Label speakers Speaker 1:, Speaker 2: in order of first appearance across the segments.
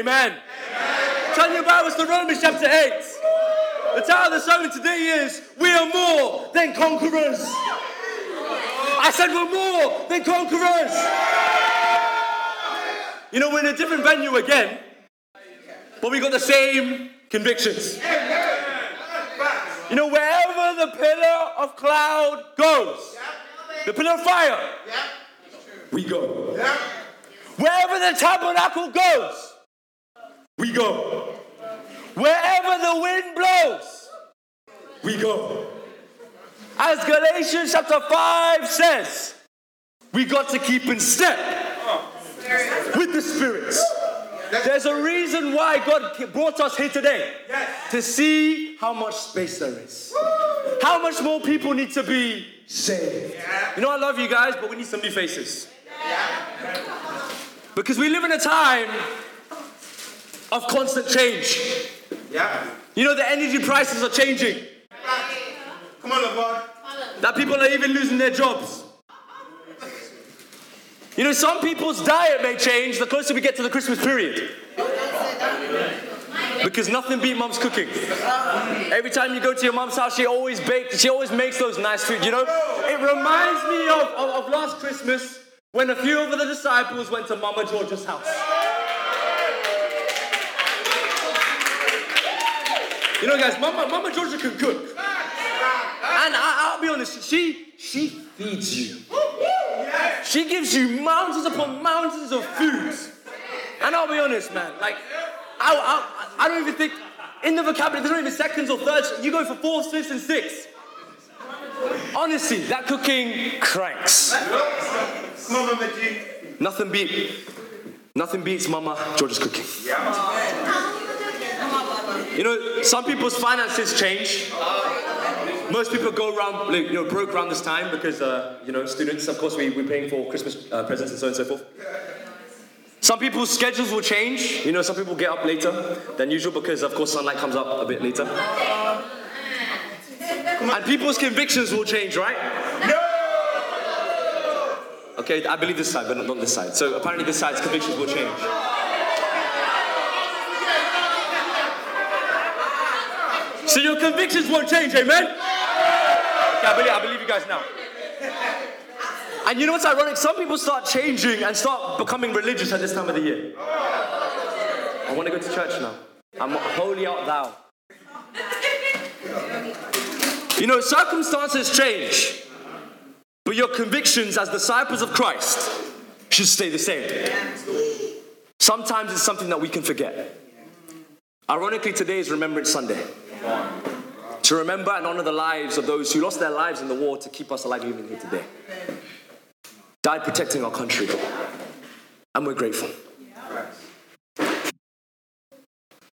Speaker 1: Amen. Turn your Bibles to Romans chapter 8. The title of the sermon today is We Are More Than Conquerors. I said we're more than conquerors. You know, we're in a different venue again, but we got the same convictions. You know, wherever the pillar of cloud goes, the pillar of fire, we go. Wherever the tabernacle goes, we go. Wherever the wind blows, we go. As Galatians chapter 5 says, we got to keep in step with the spirits. There's a reason why God brought us here today to see how much space there is. How much more people need to be saved. You know, I love you guys, but we need some new faces. Because we live in a time of constant change.
Speaker 2: Yeah.
Speaker 1: You know, the energy prices are changing.
Speaker 2: Come on, LeBron.
Speaker 1: That people are even losing their jobs. You know, some people's diet may change the closer we get to the Christmas period. Because nothing beat mum's cooking. Every time you go to your mum's house, she always bakes, she always makes those nice food, you know? It reminds me of, of, of last Christmas when a few of the disciples went to Mama Georgia's house. You know, guys, Mama, Mama Georgia can cook. And I, will be honest, she she feeds you. She gives you mountains upon mountains of food. And I'll be honest, man, like, I, I, I don't even think, in the vocabulary, there's not even seconds or thirds. You go for fourths, fifths, and sixths. Honestly, that cooking cranks.
Speaker 2: Mama G.
Speaker 1: Nothing beat, nothing beats Mama George's cooking. You know, some people's finances change. Most people go around, like, you know, broke around this time because, uh, you know, students, of course, we, we're paying for Christmas uh, presents and so on and so forth. Some people's schedules will change. You know, some people get up later than usual because, of course, sunlight comes up a bit later. And people's convictions will change, right? No! Okay, I believe this side, but not, not this side. So apparently this side's convictions will change. So your convictions won't change, amen? Okay, I believe, I believe you guys now. And you know what's ironic? Some people start changing and start becoming religious at this time of the year. I want to go to church now. I'm holy art thou. You know, circumstances change, but your convictions as disciples of Christ should stay the same. Sometimes it's something that we can forget. Ironically, today is Remembrance Sunday. To remember and honor the lives of those who lost their lives in the war to keep us alive even here today. Died protecting our country. And we're grateful.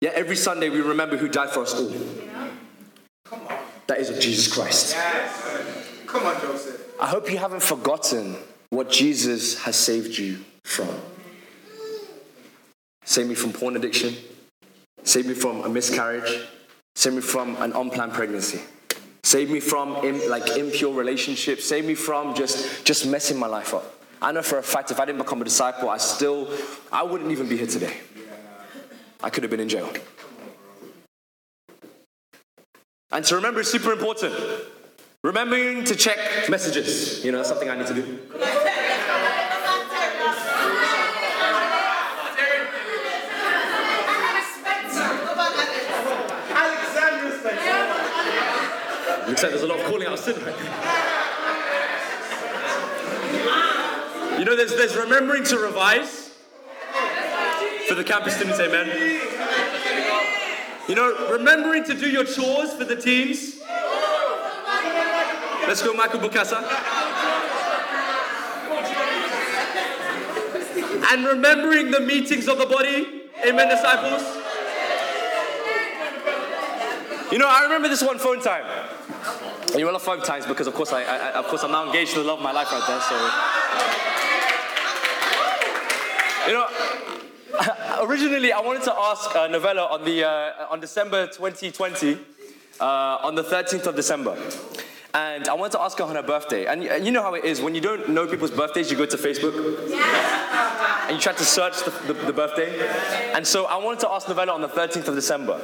Speaker 1: Yeah, every Sunday we remember who died for us all. That is Jesus Christ.
Speaker 2: Come on, Joseph.
Speaker 1: I hope you haven't forgotten what Jesus has saved you from. Save me from porn addiction. Save me from a miscarriage. Save me from an unplanned pregnancy. Save me from like impure relationships. Save me from just just messing my life up. I know for a fact if I didn't become a disciple, I still I wouldn't even be here today. I could have been in jail. And to remember is super important. Remembering to check messages. You know, that's something I need to do. Looks like there's a lot of calling out sin You know, there's, there's remembering to revise for the campus students, amen. You know, remembering to do your chores for the teams. Let's go, Michael Bukasa. And remembering the meetings of the body, amen, disciples. You know, I remember this one phone time. And you love five times because, of course, I, I, of course, I'm now engaged to the love of my life right there. So, you know, originally I wanted to ask uh, Novella on the uh, on December 2020, uh, on the 13th of December, and I wanted to ask her on her birthday. And y- you know how it is when you don't know people's birthdays, you go to Facebook and you tried to search the, the, the birthday. And so I wanted to ask Novella on the 13th of December,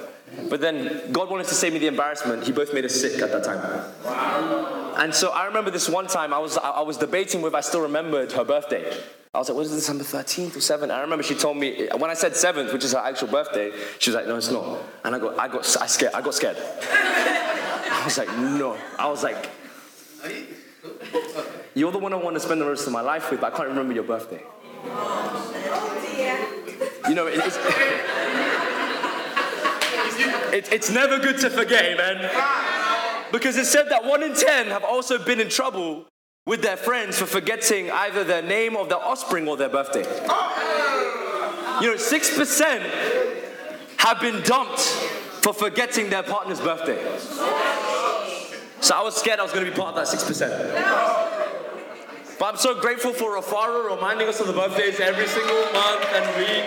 Speaker 1: but then God wanted to save me the embarrassment. He both made us sick at that time. And so I remember this one time I was I, I was debating whether I still remembered her birthday. I was like, what is it, December 13th or 7th? I remember she told me, when I said 7th, which is her actual birthday, she was like, no, it's not. And I got, I got, I scared, I got scared. I was like, no. I was like, you're the one I want to spend the rest of my life with, but I can't remember your birthday. You know, it, it's, it's never good to forget, amen. Because it said that one in ten have also been in trouble with their friends for forgetting either their name of their offspring or their birthday. You know, 6% have been dumped for forgetting their partner's birthday. So I was scared I was going to be part of that 6%. But I'm so grateful for Rafara reminding us of the birthdays every single month and week.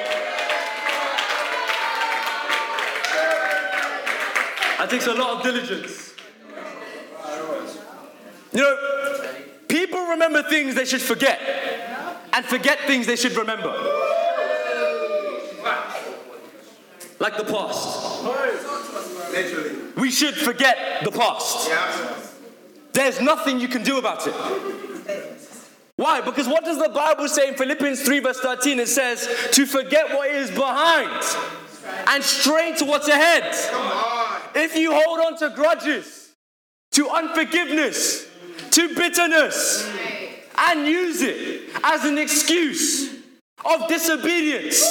Speaker 1: That takes a lot of diligence. You know, people remember things they should forget, and forget things they should remember. Like the past.
Speaker 2: Literally.
Speaker 1: We should forget the past. There's nothing you can do about it. Why? Because what does the Bible say in Philippians 3, verse 13? It says, to forget what is behind and strain to what's ahead. If you hold on to grudges, to unforgiveness, to bitterness, and use it as an excuse of disobedience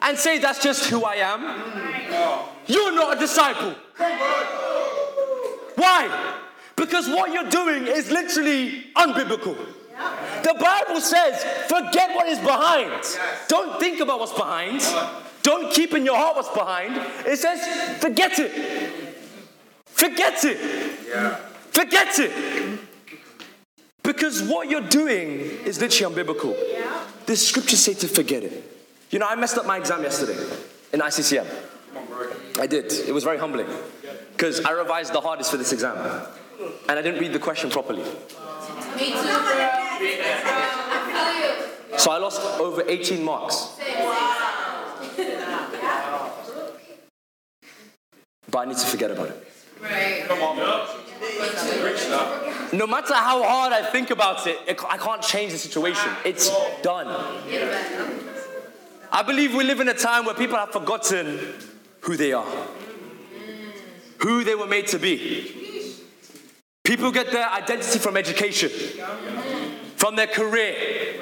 Speaker 1: and say that's just who I am, you're not a disciple. Why? Because what you're doing is literally unbiblical. The Bible says, forget what is behind. Don't think about what's behind. Don't keep in your heart what's behind. It says, forget it. Forget it. Forget it. Because what you're doing is literally unbiblical. The scriptures say to forget it. You know, I messed up my exam yesterday in ICCM. I did. It was very humbling. Because I revised the hardest for this exam. And I didn't read the question properly.
Speaker 3: Me too, bro. I feel
Speaker 1: So I lost over 18 marks. But I need to forget about it. No matter how hard I think about it, it- I can't change the situation. It's done. I believe we live in a time where people have forgotten who they are, who they were made to be. People get their identity from education, from their career,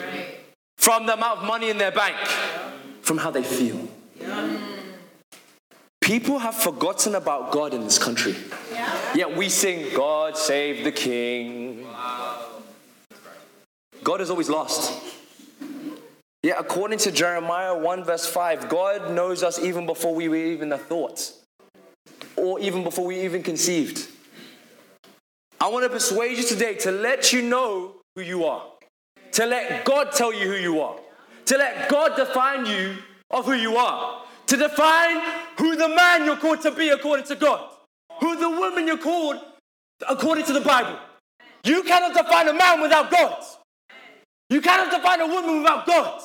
Speaker 1: from the amount of money in their bank, from how they feel. People have forgotten about God in this country. Yet we sing, God save the King. God is always lost. Yet according to Jeremiah 1 verse 5, God knows us even before we were even a thought, or even before we even conceived. I want to persuade you today to let you know who you are, to let God tell you who you are, to let God define you of who you are, to define who the man you're called to be according to God, who the woman you're called according to the Bible. You cannot define a man without God. You cannot define a woman without God.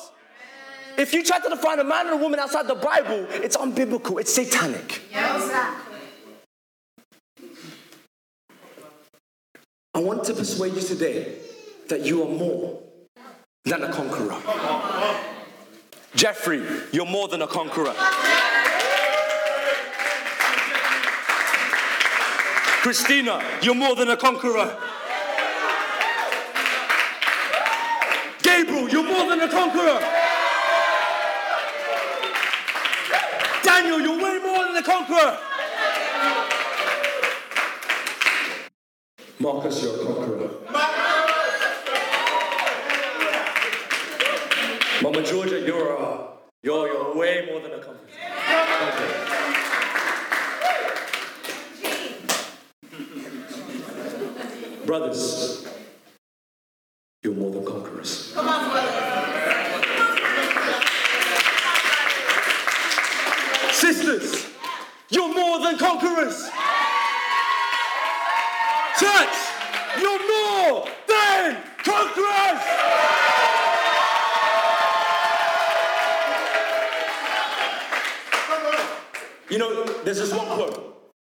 Speaker 1: If you try to define a man and a woman outside the Bible, it's unbiblical, it's satanic. I want to persuade you today that you are more than a conqueror. Jeffrey, you're more than a conqueror. Christina, you're more than a conqueror. Gabriel, you're more than a conqueror. Daniel, you're way more than a conqueror. Marcus, you're a conqueror. Mama Georgia, you're a, you're, you're way more than a conqueror. There's this one quote.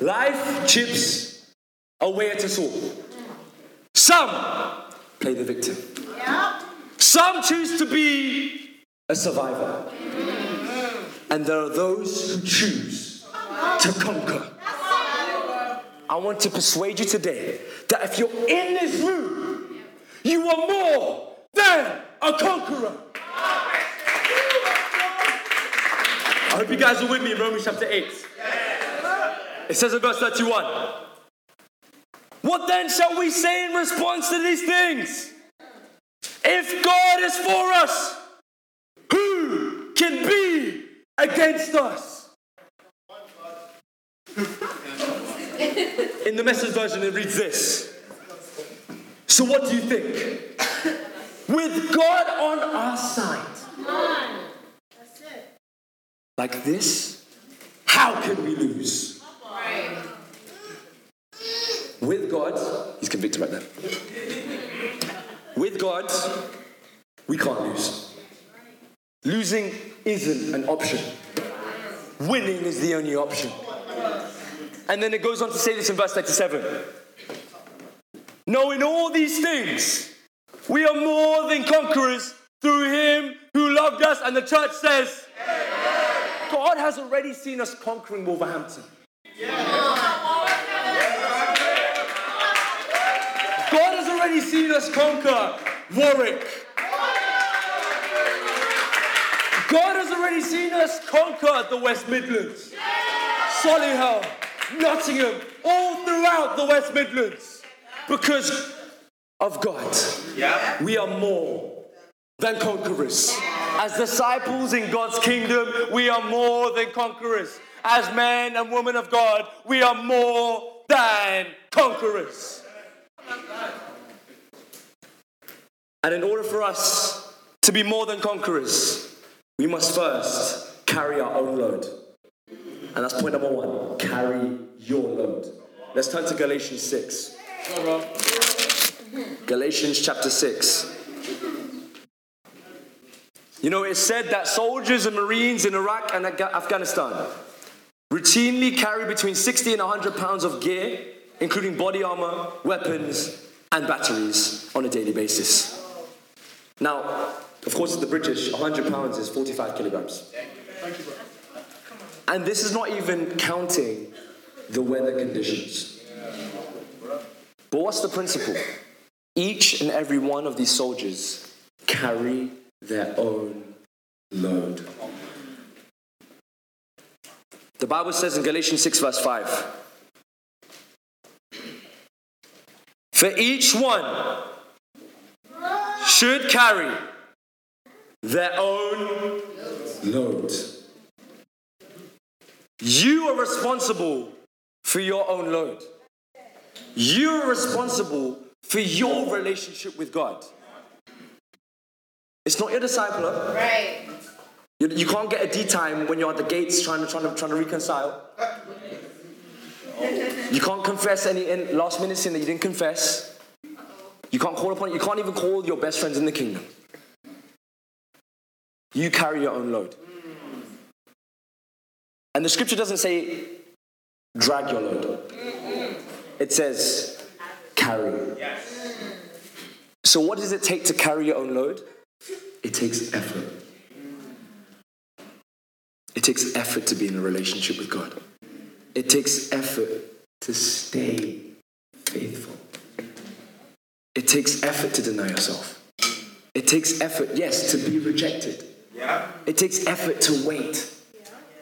Speaker 1: Life chips away at us all. Some play the victim. Some choose to be a survivor. And there are those who choose to conquer. I want to persuade you today that if you're in this room, you are more than a conqueror. Hope you guys are with me in Romans chapter 8. It says in verse 31 What then shall we say in response to these things? If God is for us, who can be against us? In the message version, it reads this. So, what do you think? With God on our side, like this, how can we lose? With God, he's convicted right there. With God, we can't lose. Losing isn't an option. Winning is the only option. And then it goes on to say this in verse 37. Knowing all these things, we are more than conquerors through him who loved us. And the church says, God has already seen us conquering Wolverhampton. God has already seen us conquer Warwick. God has already seen us conquer the West Midlands, Solihull, Nottingham, all throughout the West Midlands. Because of God, we are more than conquerors. As disciples in God's kingdom, we are more than conquerors. As men and women of God, we are more than conquerors. And in order for us to be more than conquerors, we must first carry our own load. And that's point number one carry your load. Let's turn to Galatians 6. Galatians chapter 6. You know, it's said that soldiers and Marines in Iraq and Afghanistan routinely carry between 60 and 100 pounds of gear, including body armor, weapons, and batteries on a daily basis. Now, of course, the British, 100 pounds is 45 kilograms. And this is not even counting the weather conditions. But what's the principle? Each and every one of these soldiers carry their own load. The Bible says in Galatians 6, verse 5 For each one should carry their own load. You are responsible for your own load. You're responsible for your relationship with God. It's not your discipler.
Speaker 3: Right.
Speaker 1: You, you can't get a D time when you're at the gates trying to, trying to, trying to reconcile. You can't confess any in last minute sin that you didn't confess. You can't call upon it. You can't even call your best friends in the kingdom. You carry your own load. And the scripture doesn't say drag your load. It says carry. So what does it take to carry your own load? It takes effort. It takes effort to be in a relationship with God. It takes effort to stay faithful. It takes effort to deny yourself. It takes effort, yes, to be rejected.
Speaker 2: Yeah.
Speaker 1: It takes effort to wait.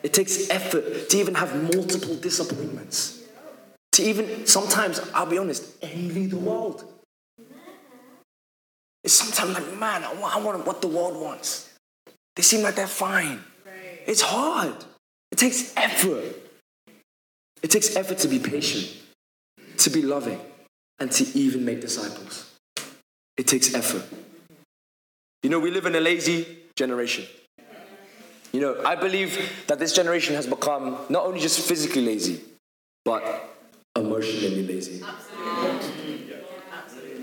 Speaker 1: It takes effort to even have multiple disappointments. To even, sometimes, I'll be honest, envy the world. It's sometimes like, man, I want, I want what the world wants. They seem like they're fine. It's hard. It takes effort. It takes effort to be patient, to be loving, and to even make disciples. It takes effort. You know, we live in a lazy generation. You know, I believe that this generation has become not only just physically lazy, but emotionally lazy.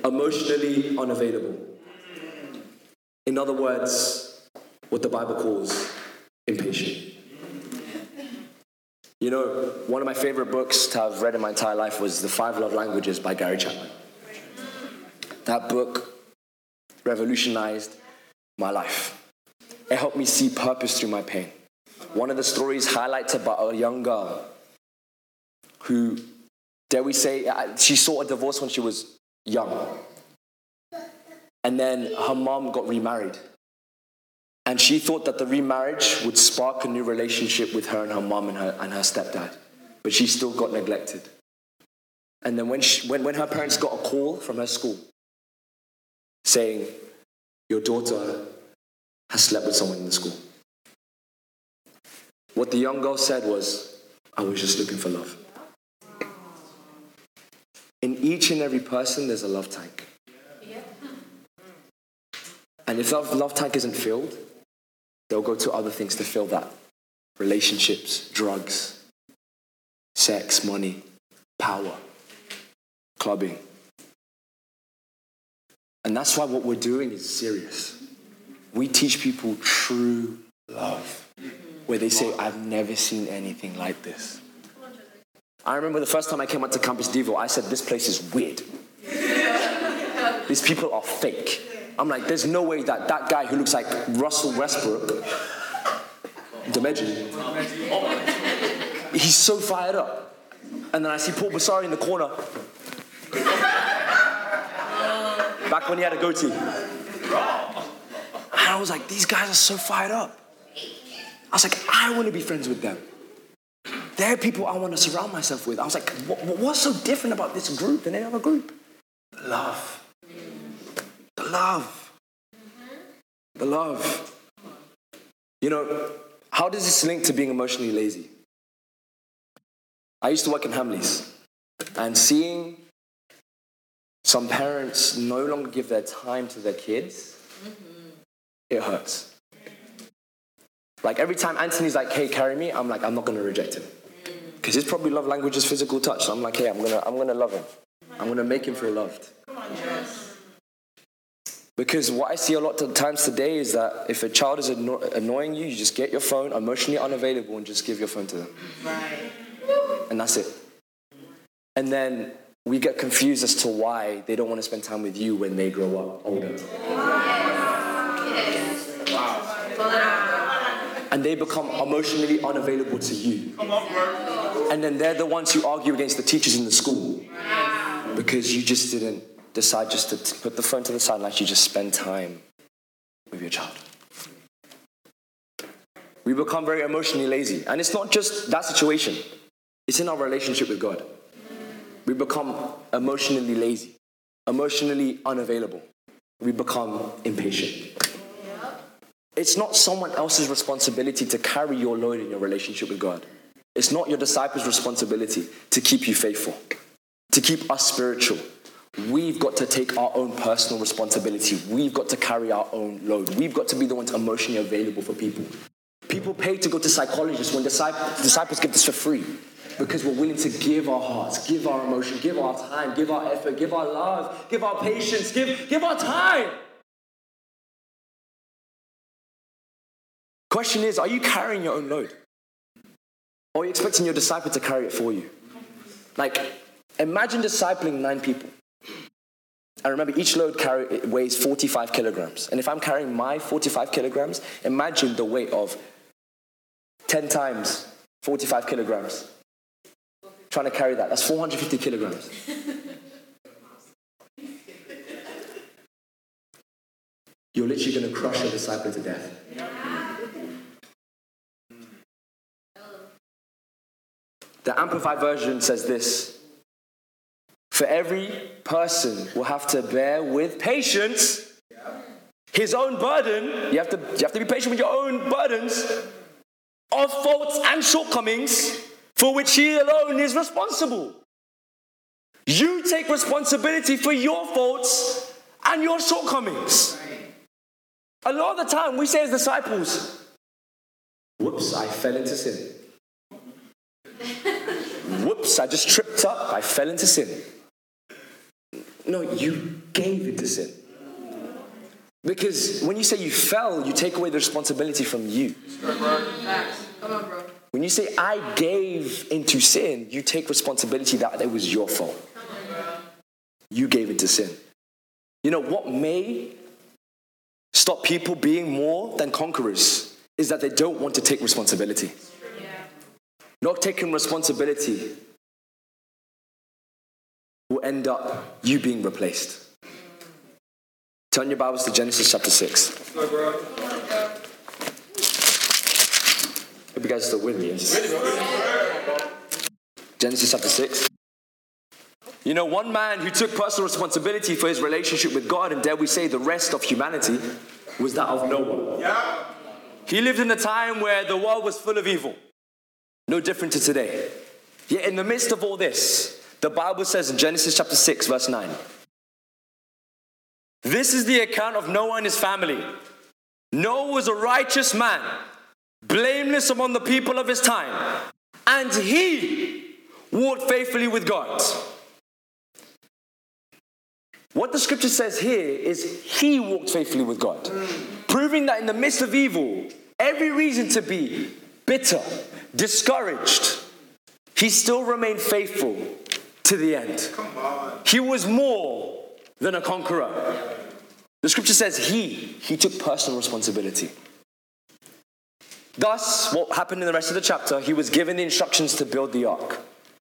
Speaker 1: emotionally unavailable. In other words, what the Bible calls impatient. You know, one of my favorite books to have read in my entire life was The Five Love Languages by Gary Chapman. That book revolutionized my life. It helped me see purpose through my pain. One of the stories highlights about a young girl who, dare we say, uh, she saw a divorce when she was young. And then her mom got remarried. And she thought that the remarriage would spark a new relationship with her and her mom and her, and her stepdad. But she still got neglected. And then when, she, when, when her parents got a call from her school saying, Your daughter has slept with someone in the school. What the young girl said was, I was just looking for love. In each and every person, there's a love tank. And if that love tank isn't filled, they'll go to other things to fill that relationships, drugs, sex, money, power, clubbing. And that's why what we're doing is serious. We teach people true love, where they say, I've never seen anything like this. I remember the first time I came out to Campus Devo, I said, This place is weird. These people are fake. I'm like, there's no way that that guy who looks like Russell Westbrook, Dimension, he's so fired up. And then I see Paul Basari in the corner. Back when he had a goatee. And I was like, these guys are so fired up. I was like, I want to be friends with them. They're people I want to surround myself with. I was like, what, what's so different about this group than any other group? The love. The love. The love. You know, how does this link to being emotionally lazy? I used to work in Hamleys, and seeing some parents no longer give their time to their kids, it hurts. Like every time Anthony's like, hey, carry me, I'm like, I'm not gonna reject him. Because his probably love language is physical touch. So I'm like, hey, I'm gonna, I'm gonna love him. I'm gonna make him feel loved. Because what I see a lot of times today is that if a child is anno- annoying you, you just get your phone, emotionally unavailable, and just give your phone to them. Right. And that's it. And then we get confused as to why they don't want to spend time with you when they grow up older. And they become emotionally unavailable to you. And then they're the ones who argue against the teachers in the school because you just didn't decide just to put the phone to the side and actually just spend time with your child. We become very emotionally lazy. And it's not just that situation, it's in our relationship with God. We become emotionally lazy, emotionally unavailable. We become impatient. It's not someone else's responsibility to carry your load in your relationship with God. It's not your disciples' responsibility to keep you faithful, to keep us spiritual. We've got to take our own personal responsibility. We've got to carry our own load. We've got to be the ones emotionally available for people. People pay to go to psychologists when disciples, disciples get this for free because we're willing to give our hearts, give our emotion, give our time, give our effort, give our love, give our patience, give, give our time. Question is, are you carrying your own load? Or are you expecting your disciple to carry it for you? Like, imagine discipling nine people. And remember, each load carry, weighs 45 kilograms. And if I'm carrying my 45 kilograms, imagine the weight of 10 times 45 kilograms. Trying to carry that. That's 450 kilograms. You're literally going to crush a disciple to death. The Amplified Version says this For every person will have to bear with patience his own burden. You have to, you have to be patient with your own burdens of faults and shortcomings for which he alone is responsible. You take responsibility for your faults and your shortcomings. A lot of the time, we say as disciples, Whoops, I fell into sin. Whoops, I just tripped up, I fell into sin. No, you gave it to sin. Because when you say you fell, you take away the responsibility from you.
Speaker 4: Come on, bro.
Speaker 1: When you say I gave into sin, you take responsibility that it was your fault. You gave into sin. You know what may stop people being more than conquerors is that they don't want to take responsibility. Not taking responsibility end up you being replaced. Turn your Bibles to Genesis chapter 6. Hope you guys are still with me. Genesis chapter 6. You know, one man who took personal responsibility for his relationship with God, and dare we say the rest of humanity, was that of Noah. He lived in a time where the world was full of evil, no different to today. Yet, in the midst of all this, the Bible says in Genesis chapter 6, verse 9, this is the account of Noah and his family. Noah was a righteous man, blameless among the people of his time, and he walked faithfully with God. What the scripture says here is he walked faithfully with God, proving that in the midst of evil, every reason to be bitter, discouraged, he still remained faithful to the end. He was more than a conqueror. The scripture says he, he took personal responsibility. Thus, what happened in the rest of the chapter, he was given the instructions to build the ark.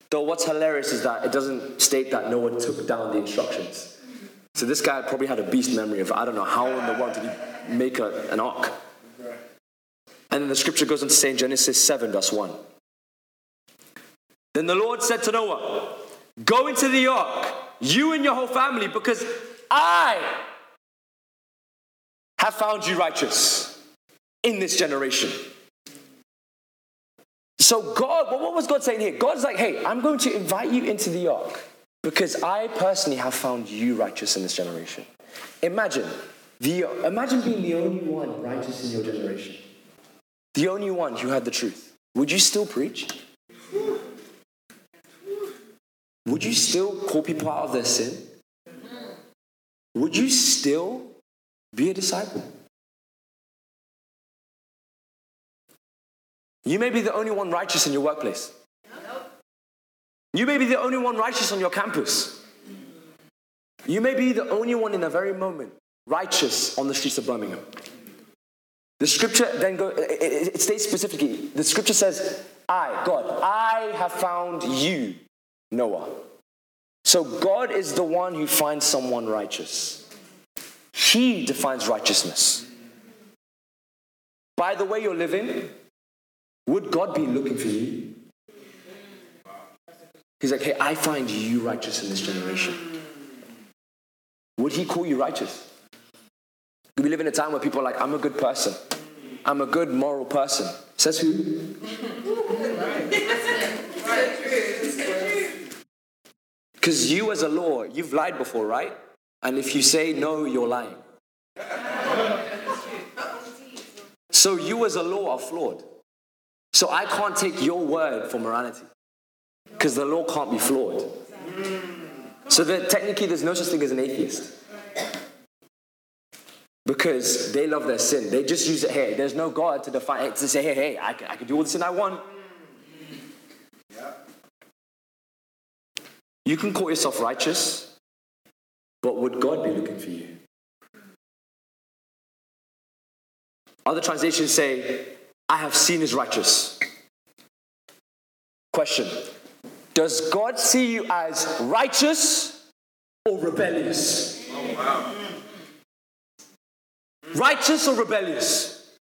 Speaker 1: Though what's hilarious is that it doesn't state that Noah took down the instructions. So this guy probably had a beast memory of I don't know how in the world did he make a, an ark. And then the scripture goes on to say in Genesis 7, verse 1. Then the Lord said to Noah, Go into the ark, you and your whole family, because I have found you righteous in this generation. So, God, what was God saying here? God's like, hey, I'm going to invite you into the ark because I personally have found you righteous in this generation. Imagine, the, imagine being the only one righteous in your generation, the only one who had the truth. Would you still preach? Would you still call people out of their sin? Would you still be a disciple? You may be the only one righteous in your workplace. You may be the only one righteous on your campus. You may be the only one in the very moment righteous on the streets of Birmingham. The scripture then go, it, it states specifically, the scripture says, I, God, I have found you, Noah. So God is the one who finds someone righteous. He defines righteousness. By the way you're living, would God be looking for you? He's like, hey, I find you righteous in this generation. Would he call you righteous? We live in a time where people are like, I'm a good person. I'm a good moral person. Says who? Because you, as a law, you've lied before, right? And if you say no, you're lying. So you, as a law, are flawed. So I can't take your word for morality because the law can't be flawed. So that technically, there's no such thing as an atheist because they love their sin. They just use it. Hey, there's no God to define it to say, hey, hey, I can, I can do all the sin I want. You can call yourself righteous, but would God be looking for you? Other translations say, I have seen as righteous. Question Does God see you as righteous or rebellious? Oh, wow. Righteous or rebellious?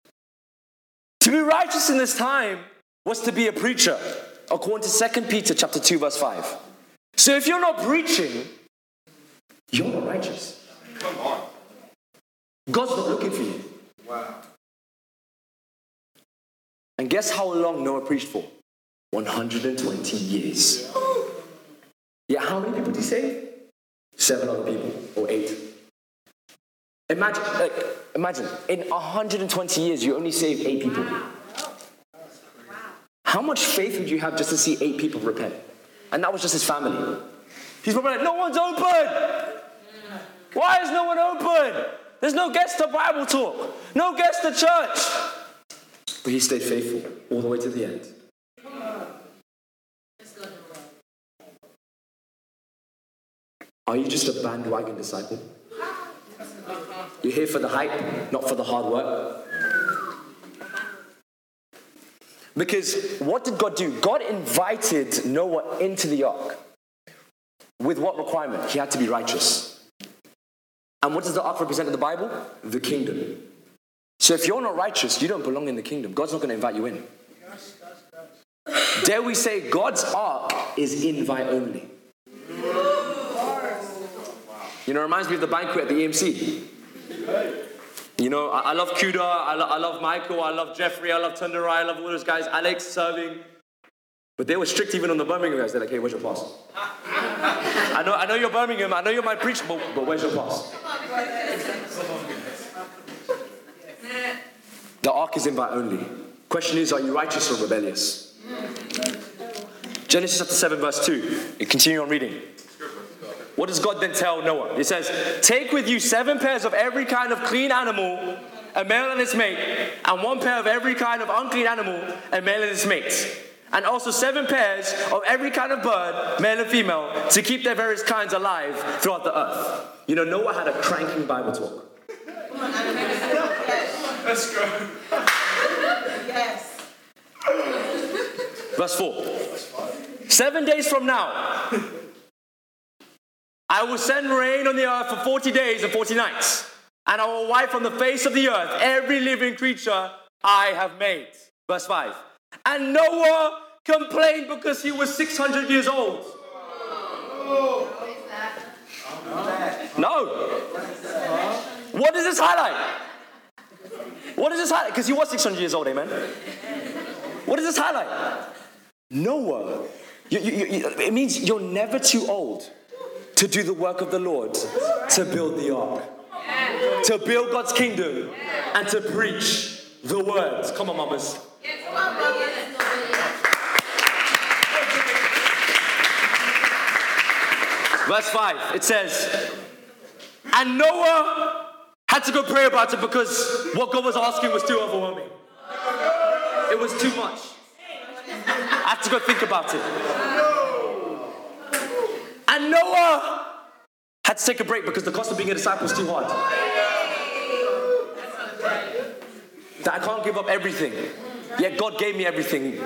Speaker 1: To be righteous in this time was to be a preacher, according to 2 Peter chapter 2, verse 5. So if you're not preaching, you're not righteous.
Speaker 2: Come on.
Speaker 1: God's not looking for you.
Speaker 2: Wow.
Speaker 1: And guess how long Noah preached for? 120 years. Yeah, how many people did he save? Seven other people, or eight. Imagine, like, imagine, in 120 years, you only saved eight people. Wow. How much faith would you have just to see eight people repent? And that was just his family. He's probably like, no one's open! Why is no one open? There's no guest to Bible talk, no guest to church. But he stayed faithful all the way to the end. Are you just a bandwagon disciple? You're here for the hype, not for the hard work. Because what did God do? God invited Noah into the ark. With what requirement? He had to be righteous. And what does the ark represent in the Bible? The kingdom. So if you're not righteous, you don't belong in the kingdom. God's not going to invite you in. Dare we say God's ark is invite only? You know, it reminds me of the banquet at the EMC. You know, I, I love Kuda, I, lo- I love Michael, I love Jeffrey, I love Tunderai, I love all those guys, Alex serving. But they were strict even on the Birmingham guys. They're like, hey, where's your pass? I know, I know you're Birmingham, I know you might preach, but, but where's your pass? The ark is invite only. Question is, are you righteous or rebellious? Genesis chapter 7, verse 2. Continue on reading. What does God then tell Noah? He says, Take with you seven pairs of every kind of clean animal, a male and its mate, and one pair of every kind of unclean animal, a male and its mate. And also seven pairs of every kind of bird, male and female, to keep their various kinds alive throughout the earth. You know, Noah had a cranking Bible talk.
Speaker 2: Let's go.
Speaker 4: Yes.
Speaker 1: Verse 4. Seven days from now, I will send rain on the earth for 40 days and 40 nights, and I will wipe from the face of the earth every living creature I have made. Verse 5. And Noah complained because he was 600 years old. No. What does this highlight? What does this highlight? Because he was 600 years old, amen? What does this highlight? Noah. You, you, you, it means you're never too old to do the work of the Lord, to build the ark, to build God's kingdom, and to preach the words. Come on, mamas. Verse 5, it says, And Noah had to go pray about it because what God was asking was too overwhelming. It was too much. I had to go think about it. And Noah had to take a break because the cost of being a disciple is too hard. That I can't give up everything. Yet God gave me everything.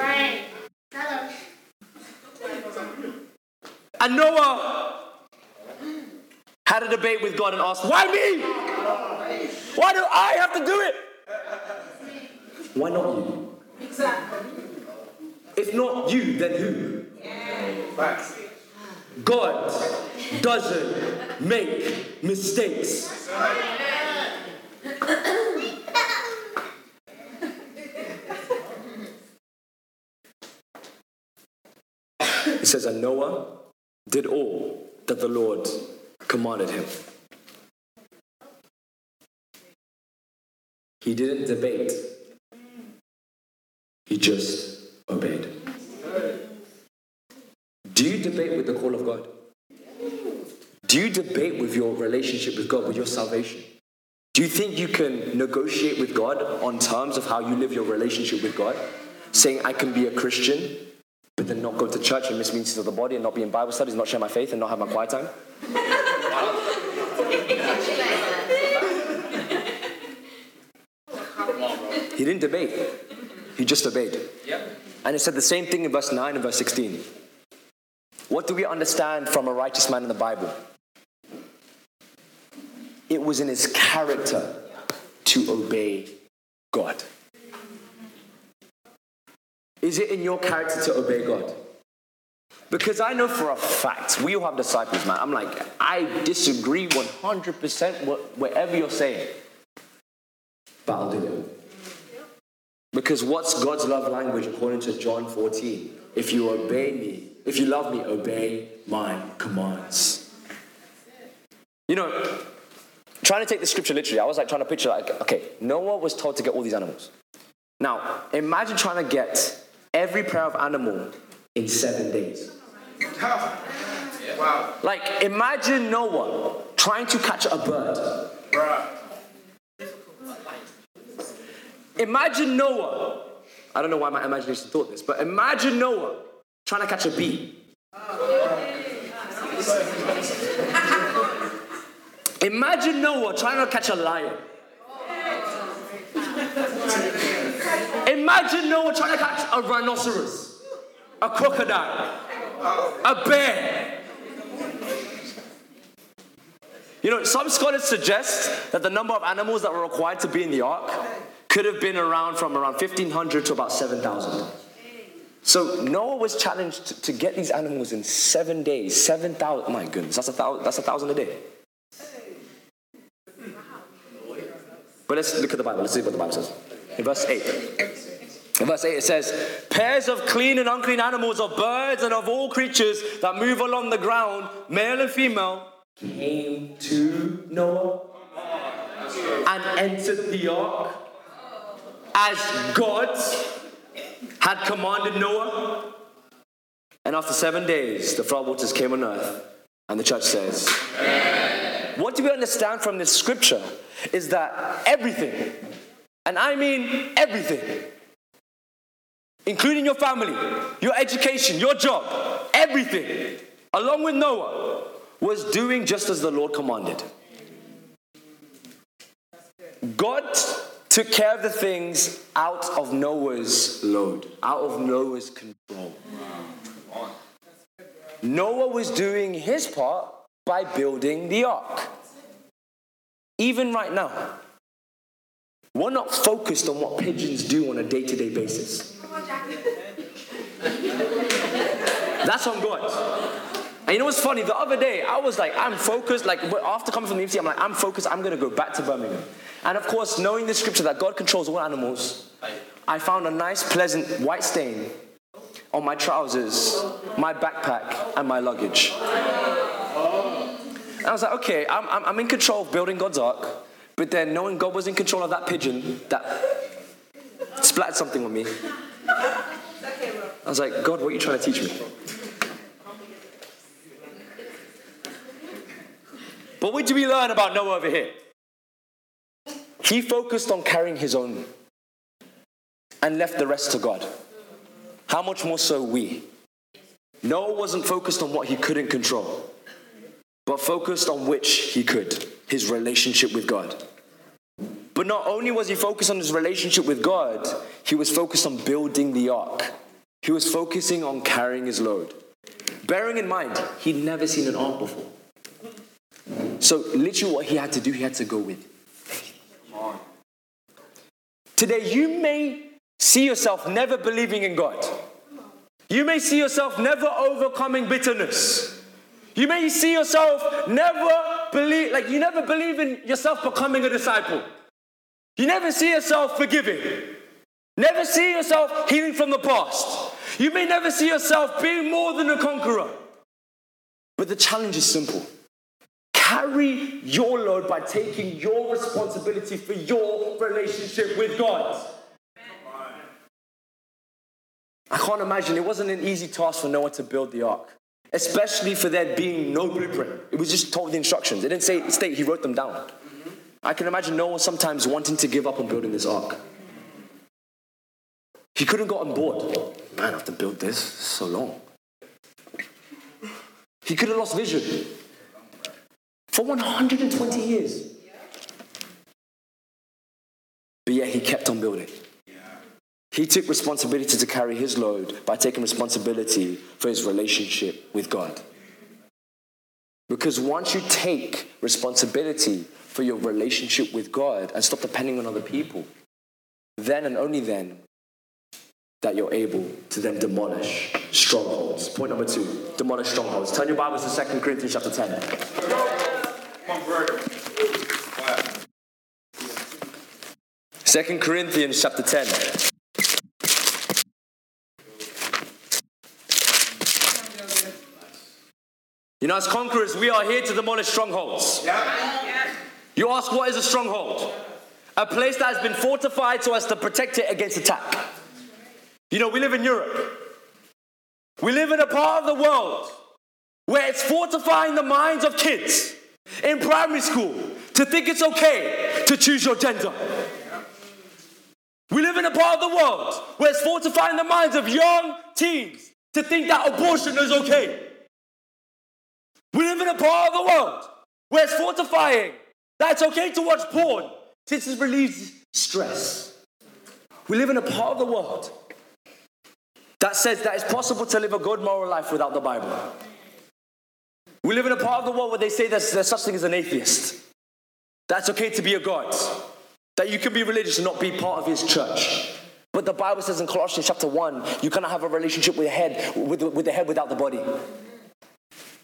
Speaker 1: And Noah had a debate with God and asked, Why me? Why do I have to do it? Why not you? Exactly. If not you, then who?
Speaker 2: Facts.
Speaker 1: God doesn't make mistakes. It says, And Noah did all that the Lord commanded him. He didn't debate, he just obeyed. Debate with the call of God? Do you debate with your relationship with God, with your salvation? Do you think you can negotiate with God on terms of how you live your relationship with God? Saying, I can be a Christian, but then not go to church and miss meetings of the body and not be in Bible studies, not share my faith and not have my quiet time? He didn't debate, he just obeyed. And it said the same thing in verse 9 and verse 16. What do we understand from a righteous man in the Bible? It was in his character to obey God. Is it in your character to obey God? Because I know for a fact, we all have disciples, man. I'm like, I disagree 100% what, whatever you're saying. But I'll do it. Because what's God's love language according to John 14? If you obey me, if you love me, obey my commands. You know, trying to take the scripture literally, I was like trying to picture like, okay, Noah was told to get all these animals. Now, imagine trying to get every pair of animal in seven days.
Speaker 2: Wow.
Speaker 1: Like, imagine Noah trying to catch a bird.
Speaker 2: Bruh.
Speaker 1: Imagine Noah. I don't know why my imagination thought this, but imagine Noah trying to catch a bee. Imagine Noah trying to catch a lion. Imagine Noah trying to catch a rhinoceros, a crocodile, a bear. You know, some scholars suggest that the number of animals that were required to be in the ark could have been around from around 1500 to about 7000. So Noah was challenged to, get these animals in seven days, 7,000. My goodness, that's a, thousand, that's a thousand a day. But let's look at the Bible. Let's see what the Bible says. In verse 8. In verse 8 it says, Pairs of clean and unclean animals, of birds and of all creatures that move along the ground, male and female, came to Noah and entered the ark as God had commanded Noah. And after seven days, the floodwaters came on earth. And the church says, What do we understand from this scripture is that everything, and I mean everything, including your family, your education, your job, everything, along with Noah, was doing just as the Lord commanded. God took care of the things out of Noah's load, out of Noah's control. Noah was doing his part by building the ark. Even right now, we're not focused on what pigeons do on a day to day basis. That's on God. And you know what's funny? The other day, I was like, I'm focused. Like, after coming from the MC, I'm like, I'm focused. I'm going to go back to Birmingham. And of course, knowing the scripture that God controls all animals, I found a nice, pleasant white stain on my trousers, my backpack, and my luggage. And I was like, okay, I'm, I'm, I'm in control of building God's ark, but then knowing God was in control of that pigeon that splattered something on me, I was like, God, what are you trying to teach me? But what do we learn about Noah over here? He focused on carrying his own and left the rest to God. How much more so we? Noah wasn't focused on what he couldn't control, but focused on which he could his relationship with God. But not only was he focused on his relationship with God, he was focused on building the ark. He was focusing on carrying his load. Bearing in mind, he'd never seen an ark before. So, literally, what he had to do, he had to go with Today, you may see yourself never believing in God. You may see yourself never overcoming bitterness. You may see yourself never believe, like you never believe in yourself becoming a disciple. You never see yourself forgiving. Never see yourself healing from the past. You may never see yourself being more than a conqueror. But the challenge is simple carry your load by taking your responsibility for your relationship with God. I can't imagine it wasn't an easy task for Noah to build the ark, especially for there being no blueprint. It was just told the instructions. It didn't say state, he wrote them down. I can imagine Noah sometimes wanting to give up on building this ark. He couldn't go on board. Man, I have to build this. It's so long. He could have lost vision for 120 years. But yet he kept on building. He took responsibility to carry his load by taking responsibility for his relationship with God. Because once you take responsibility for your relationship with God and stop depending on other people, then and only then that you're able to then demolish strongholds. Point number two demolish strongholds. Turn your Bibles to 2 Corinthians chapter 10. 2 Corinthians chapter 10. You know, as conquerors, we are here to demolish strongholds. You ask, what is a stronghold? A place that has been fortified so as to protect it against attack. You know, we live in Europe. We live in a part of the world where it's fortifying the minds of kids in primary school to think it's okay to choose your gender. We live in a part of the world where it's fortifying the minds of young teens to think that abortion is okay. We live in a part of the world where it's fortifying that it's okay to watch porn since it relieves stress. We live in a part of the world that says that it's possible to live a good moral life without the Bible. We live in a part of the world where they say there's, there's such thing as an atheist. That's okay to be a God. That you can be religious and not be part of his church. But the Bible says in Colossians chapter 1, you cannot have a relationship with the head, with with the head without the body.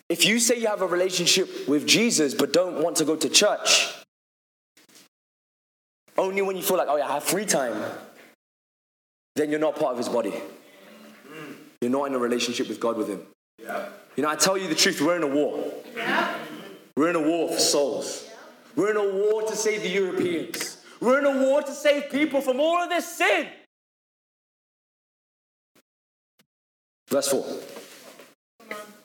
Speaker 1: If you say you have a relationship with Jesus but don't want to go to church, only when you feel like, oh yeah, I have free time, then you're not part of his body. You're not in a relationship with God with him. You know, I tell you the truth, we're in a war. We're in a war for souls. We're in a war to save the Europeans. We're in a war to save people from all of this sin. Verse 4.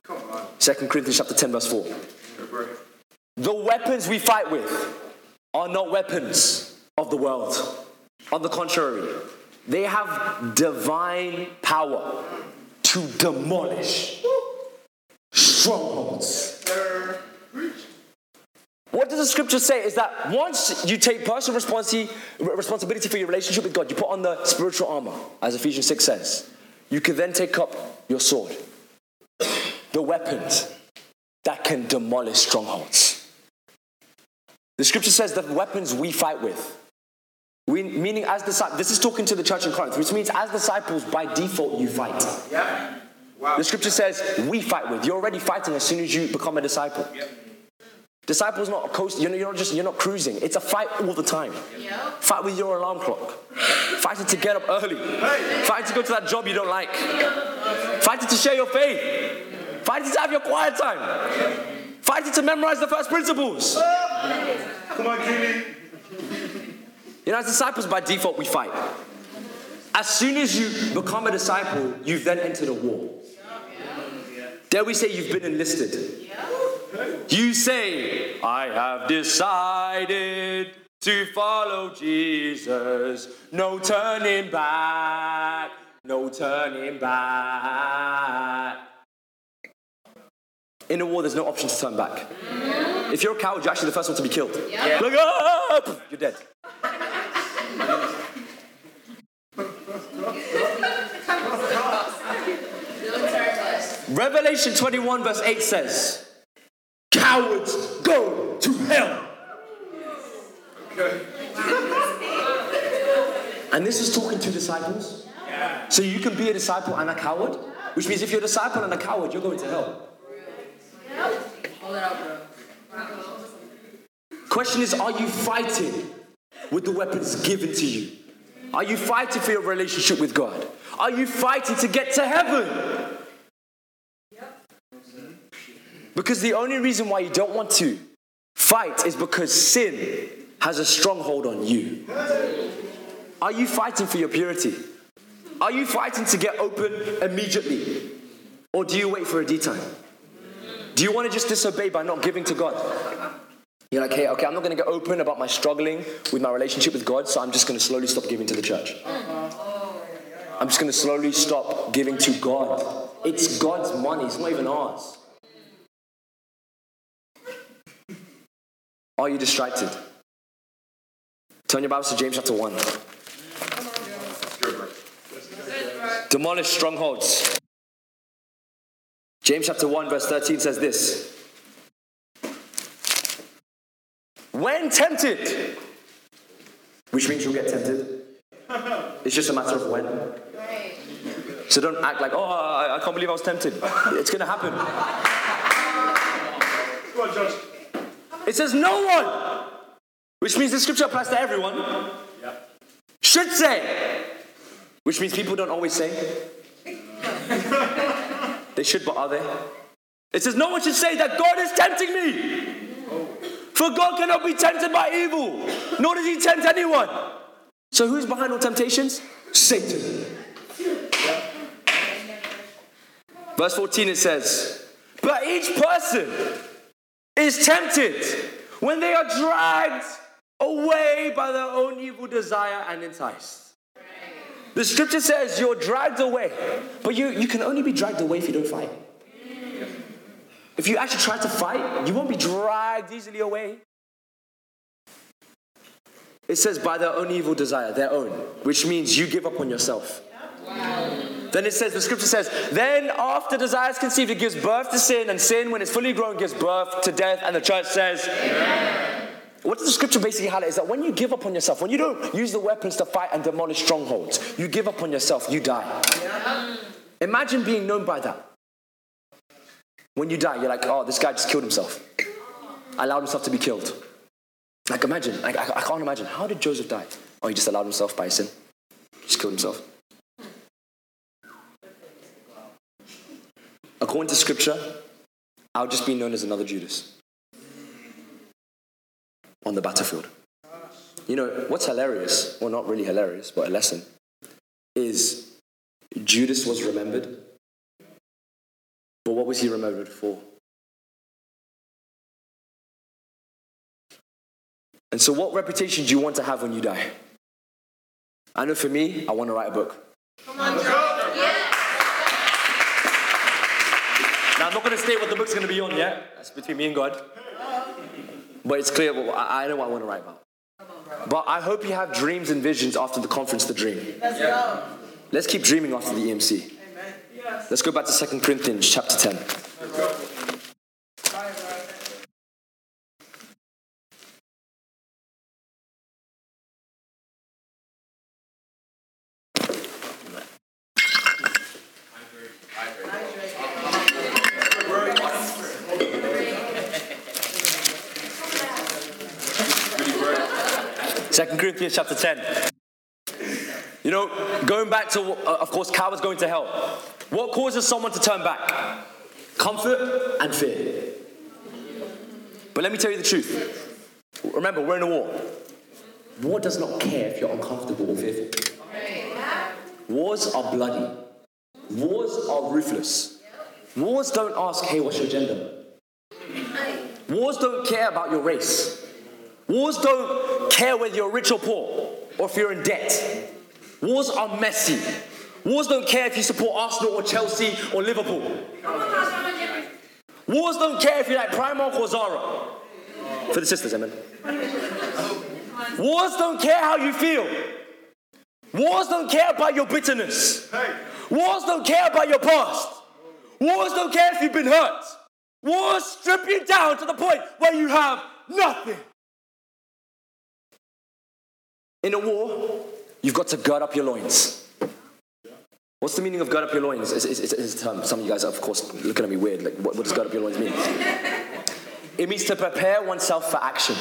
Speaker 2: Come on.
Speaker 1: 2 Corinthians chapter 10, verse 4. The weapons we fight with are not weapons of the world. On the contrary, they have divine power to demolish strongholds. What does the scripture say is that once you take personal responsi- responsibility for your relationship with God, you put on the spiritual armor, as Ephesians 6 says, you can then take up your sword, the weapons that can demolish strongholds. The scripture says that the weapons we fight with, we, meaning as disciples, this is talking to the church in Corinth, which means as disciples, by default, you fight.
Speaker 2: Yeah. Wow.
Speaker 1: The scripture says we fight with. You're already fighting as soon as you become a disciple. Disciples not a coast. You're, you're not just you're not cruising. It's a fight all the time. Fight with your alarm clock. Fighting to get up early. Fight to go to that job you don't like. Fighting to share your faith. Fighting to have your quiet time. Fighting to memorize the first principles.
Speaker 2: Come on, Julie.
Speaker 1: You know, as disciples, by default, we fight. As soon as you become a disciple, you've then entered a war. Dare we say you've been enlisted? You say, I have decided to follow Jesus. No turning back, no turning back. In a war, there's no option to turn back. If you're a coward, you're actually the first one to be killed. Like, "Ah!" you're dead. Revelation 21, verse 8 says, Cowards go to hell. And this is talking to disciples. So you can be a disciple and a coward, which means if you're a disciple and a coward, you're going to hell. Question is, are you fighting with the weapons given to you? Are you fighting for your relationship with God? Are you fighting to get to heaven? Because the only reason why you don't want to fight is because sin has a stronghold on you. Are you fighting for your purity? Are you fighting to get open immediately? Or do you wait for a D time? Do you want to just disobey by not giving to God? You're like, hey, okay, I'm not going to get open about my struggling with my relationship with God, so I'm just going to slowly stop giving to the church. I'm just going to slowly stop giving to God. It's God's money, it's not even ours. Are you distracted? Turn your Bibles to James chapter 1. Demolish strongholds. James chapter 1, verse 13 says this When tempted, which means you'll get tempted, it's just a matter of when. So don't act like, oh, I, I can't believe I was tempted. It's going to happen.
Speaker 2: Come on, Josh.
Speaker 1: It says no one, which means the scripture applies to everyone, should say, which means people don't always say. they should, but are they? It says no one should say that God is tempting me. For God cannot be tempted by evil, nor does he tempt anyone. So who's behind all temptations? Satan. Verse 14 it says, But each person is tempted when they are dragged away by their own evil desire and enticed. The scripture says you're dragged away, but you, you can only be dragged away if you don't fight. If you actually try to fight, you won't be dragged easily away. It says by their own evil desire, their own, which means you give up on yourself. Then it says, the scripture says, then after desire is conceived, it gives birth to sin, and sin, when it's fully grown, gives birth to death. And the church says, what does the scripture basically highlight is that when you give up on yourself, when you don't use the weapons to fight and demolish strongholds, you give up on yourself, you die. Imagine being known by that. When you die, you're like, oh, this guy just killed himself. Allowed himself to be killed. Like, imagine, like, I, I can't imagine. How did Joseph die? Oh, he just allowed himself by sin. Just killed himself. According to scripture, I'll just be known as another Judas on the battlefield. You know, what's hilarious, well, not really hilarious, but a lesson, is Judas was remembered. But what was he remembered for? And so, what reputation do you want to have when you die? I know for me, I want to write a book.
Speaker 4: Come on, Joe. Yeah.
Speaker 1: Now, I'm not going to state what the book's going to be on yet. That's between me and God. But it's clear, what, I I know what I want to write about. But I hope you have dreams and visions after the conference to dream.
Speaker 4: Let's go.
Speaker 1: Let's keep dreaming after the EMC.
Speaker 4: Amen.
Speaker 1: Let's go back to 2 Corinthians chapter 10. Corinthians chapter 10. You know, going back to, uh, of course, cowards going to hell. What causes someone to turn back? Comfort and fear. But let me tell you the truth. Remember, we're in a war. War does not care if you're uncomfortable or fearful. Wars are bloody. Wars are ruthless. Wars don't ask, hey, what's your gender? Wars don't care about your race. Wars don't care whether you're rich or poor or if you're in debt. Wars are messy. Wars don't care if you support Arsenal or Chelsea or Liverpool. Wars don't care if you like Primark or Zara. For the sisters, amen. Wars don't care how you feel. Wars don't care about your bitterness. Wars don't care about your past. Wars don't care if you've been hurt. Wars strip you down to the point where you have nothing. In a war, you've got to gird up your loins. What's the meaning of gird up your loins? It's, it's, it's, a term. Some of you guys are, of course, looking at me weird. Like, what, what does gird up your loins mean? it means to prepare oneself for action.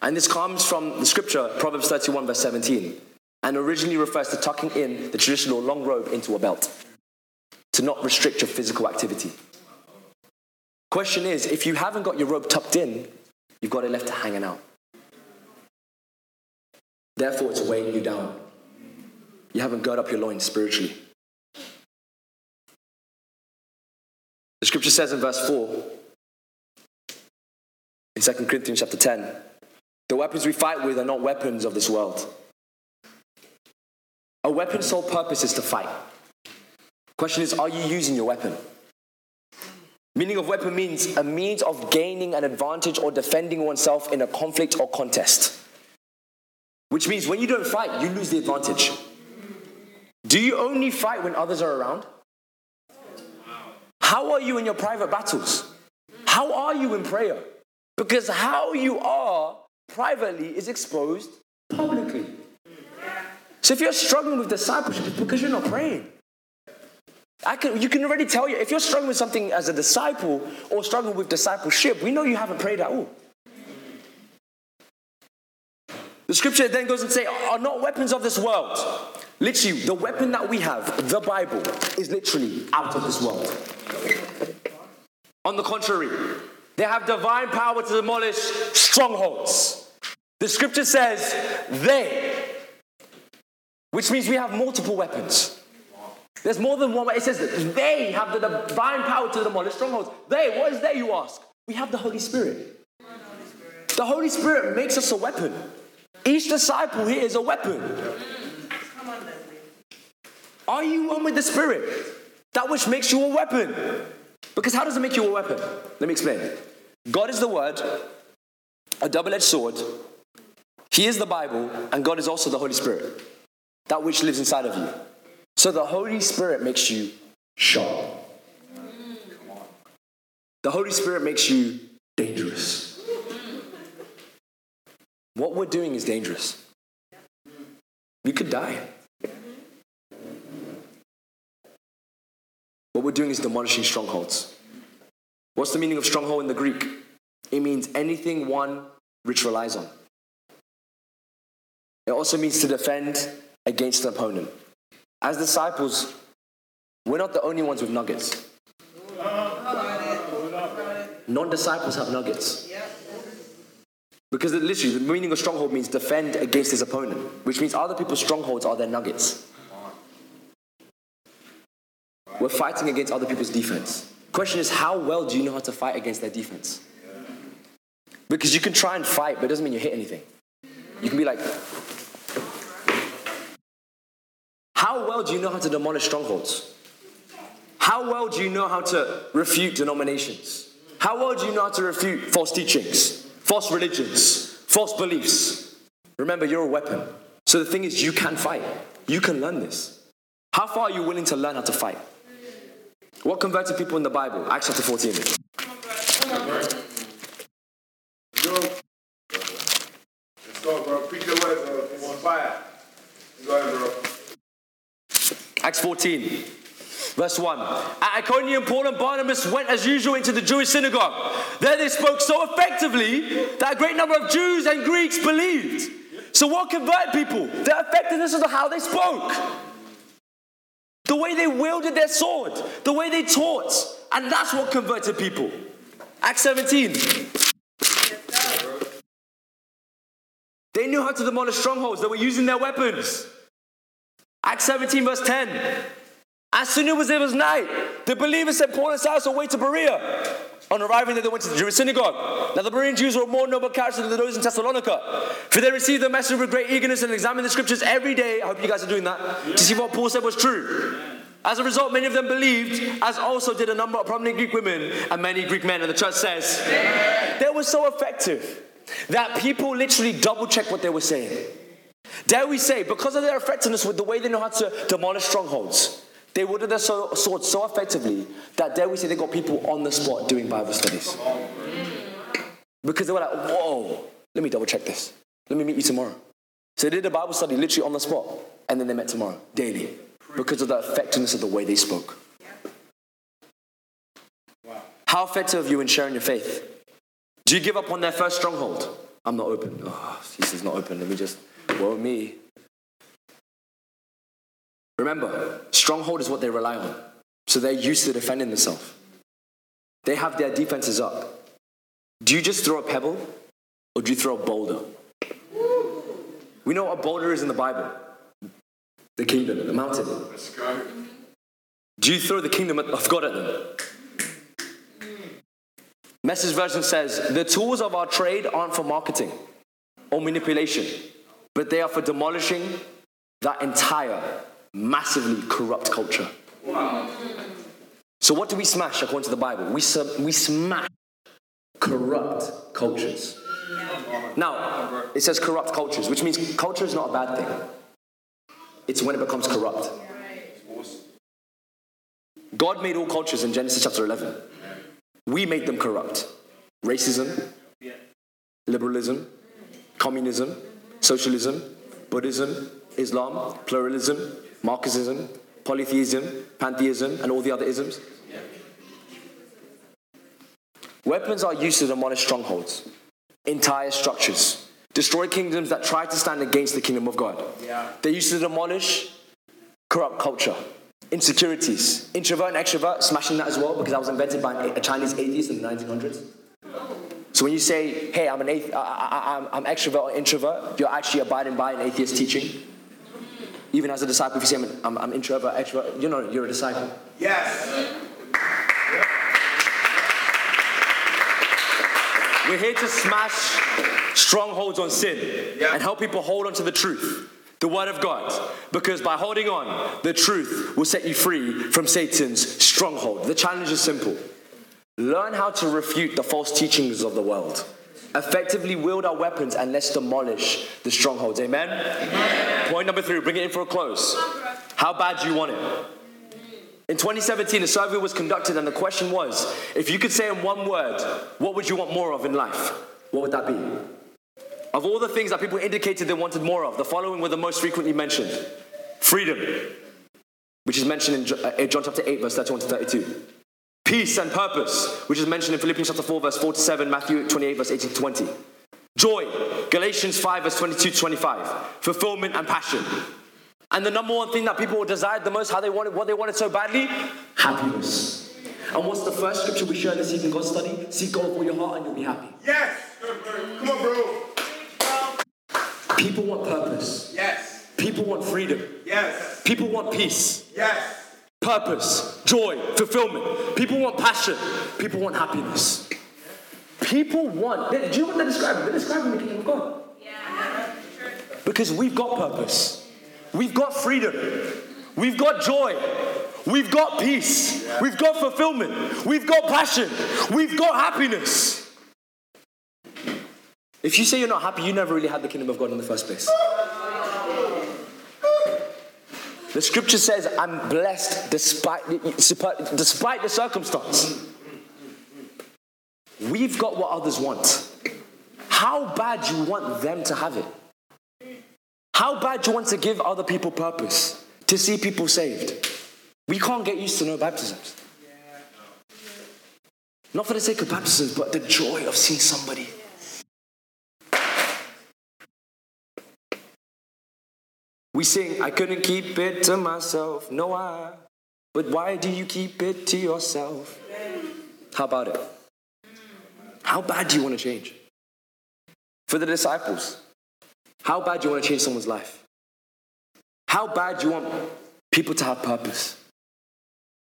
Speaker 1: And this comes from the scripture, Proverbs 31, verse 17, and originally refers to tucking in the traditional long robe into a belt to not restrict your physical activity. Question is if you haven't got your robe tucked in, you've got it left to hanging out. Therefore, it's weighing you down. You haven't girt up your loins spiritually. The scripture says in verse 4, in 2 Corinthians chapter 10, the weapons we fight with are not weapons of this world. A weapon's sole purpose is to fight. Question is, are you using your weapon? Meaning of weapon means a means of gaining an advantage or defending oneself in a conflict or contest. Which means when you don't fight, you lose the advantage. Do you only fight when others are around? How are you in your private battles? How are you in prayer? Because how you are privately is exposed publicly. So if you're struggling with discipleship, it's because you're not praying. I can, you can already tell you if you're struggling with something as a disciple or struggling with discipleship, we know you haven't prayed at all. The scripture then goes and say, are not weapons of this world. Literally, the weapon that we have, the Bible, is literally out of this world. On the contrary, they have divine power to demolish strongholds. The scripture says they, which means we have multiple weapons. There's more than one way. It says they have the divine power to demolish strongholds. They, what is they, you ask? We have the Holy Spirit. The Holy Spirit makes us a weapon. Each disciple here is a weapon. Are you one with the Spirit? That which makes you a weapon. Because how does it make you a weapon? Let me explain. God is the Word, a double edged sword. He is the Bible, and God is also the Holy Spirit, that which lives inside of you. So the Holy Spirit makes you sharp. The Holy Spirit makes you dangerous. What we're doing is dangerous. You could die. What we're doing is demolishing strongholds. What's the meaning of stronghold in the Greek? It means anything one relies on. It also means to defend against an opponent. As disciples, we're not the only ones with nuggets. Non disciples have nuggets. Because it literally, the meaning of stronghold means defend against his opponent, which means other people's strongholds are their nuggets. We're fighting against other people's defense. Question is, how well do you know how to fight against their defense? Because you can try and fight, but it doesn't mean you hit anything. You can be like, how well do you know how to demolish strongholds? How well do you know how to refute denominations? How well do you know how to refute false teachings, false religions, false beliefs? Remember, you're a weapon. So the thing is, you can fight. You can learn this. How far are you willing to learn how to fight? What converted people in the Bible? Acts chapter 14.
Speaker 2: Yo. Let's go, bro. Preach your word, bro. I'm on fire. Go ahead, bro.
Speaker 1: Acts 14, verse 1. At Iconium, Paul and Barnabas went as usual into the Jewish synagogue. There they spoke so effectively that a great number of Jews and Greeks believed. So, what converted people? The effectiveness of how they spoke, the way they wielded their sword, the way they taught. And that's what converted people. Acts 17. They knew how to demolish strongholds, they were using their weapons. Acts 17, verse 10. As soon as it was night, the believers sent Paul and Silas away to Berea. On arriving there, they went to the Jewish synagogue. Now, the Berean Jews were more noble characters than those in Thessalonica, for they received the message with great eagerness and examined the scriptures every day. I hope you guys are doing that to see what Paul said was true. As a result, many of them believed, as also did a number of prominent Greek women and many Greek men. And the church says they were so effective that people literally double checked what they were saying. Dare we say, because of their effectiveness with the way they know how to demolish strongholds, they wielded their swords so effectively that dare we say they got people on the spot doing Bible studies. Because they were like, whoa, let me double check this. Let me meet you tomorrow. So they did a Bible study literally on the spot, and then they met tomorrow, daily, because of the effectiveness of the way they spoke. How effective are you in sharing your faith? Do you give up on their first stronghold? I'm not open. Oh, he says not open. Let me just, well, me. Remember, stronghold is what they rely on. So they're used to defending themselves. They have their defenses up. Do you just throw a pebble or do you throw a boulder? We know what a boulder is in the Bible the kingdom, the mountain. Do you throw the kingdom of God at them? Message version says the tools of our trade aren't for marketing or manipulation, but they are for demolishing that entire massively corrupt culture. So, what do we smash according to the Bible? We, sub- we smash corrupt cultures. Now, it says corrupt cultures, which means culture is not a bad thing. It's when it becomes corrupt. God made all cultures in Genesis chapter 11. We made them corrupt. Racism, liberalism, communism, socialism, Buddhism, Islam, pluralism, Marxism, polytheism, pantheism, and all the other isms. Weapons are used to demolish strongholds, entire structures, destroy kingdoms that try to stand against the kingdom of God. They're used to demolish corrupt culture, insecurities, introvert and extrovert, smashing that as well because that was invented by a Chinese atheist in the 1900s. So when you say, "Hey, I'm an athe- I, I, I'm extrovert or introvert," you're actually abiding by an atheist teaching. Even as a disciple, if you say I'm, I'm, I'm introvert, extrovert, you know, you're a disciple.
Speaker 2: Yes.
Speaker 1: We're here to smash strongholds on sin
Speaker 2: Yeah.
Speaker 1: and help people hold on to the truth, the Word of God. Because by holding on, the truth will set you free from Satan's stronghold. The challenge is simple learn how to refute the false teachings of the world. Effectively wield our weapons and let's demolish the strongholds. Amen? Point number three, bring it in for a close. How bad do you want it? In 2017, a survey was conducted, and the question was if you could say in one word, what would you want more of in life? What would that be? Of all the things that people indicated they wanted more of, the following were the most frequently mentioned freedom, which is mentioned in uh, in John chapter 8, verse 31 to 32. Peace and purpose, which is mentioned in Philippians chapter 4, verse 4 to 7, Matthew 28, verse 18 to 20. Joy, Galatians 5, verse 22 to 25. Fulfillment and passion. And the number one thing that people desired the most, how they wanted, what they wanted so badly? Happiness. And what's the first scripture we share this evening, God study? Seek God with all your heart and you'll be happy.
Speaker 2: Yes. Come on, bro.
Speaker 1: People want purpose.
Speaker 2: Yes.
Speaker 1: People want freedom.
Speaker 2: Yes.
Speaker 1: People want peace,
Speaker 2: Yes.
Speaker 1: purpose, joy, fulfillment. People want passion. People want happiness. People want, do you know what they're describing? They're describing the kingdom of God. Yeah. Because we've got purpose. We've got freedom. We've got joy. We've got peace. We've got fulfillment. We've got passion. We've got happiness. If you say you're not happy, you never really had the kingdom of God in the first place. The scripture says, I'm blessed despite, despite the circumstance. We've got what others want. How bad you want them to have it? How bad you want to give other people purpose? To see people saved? We can't get used to no baptisms. Not for the sake of baptisms, but the joy of seeing somebody. We sing, I couldn't keep it to myself. No, I. But why do you keep it to yourself? How about it? How bad do you want to change? For the disciples, how bad do you want to change someone's life? How bad do you want people to have purpose?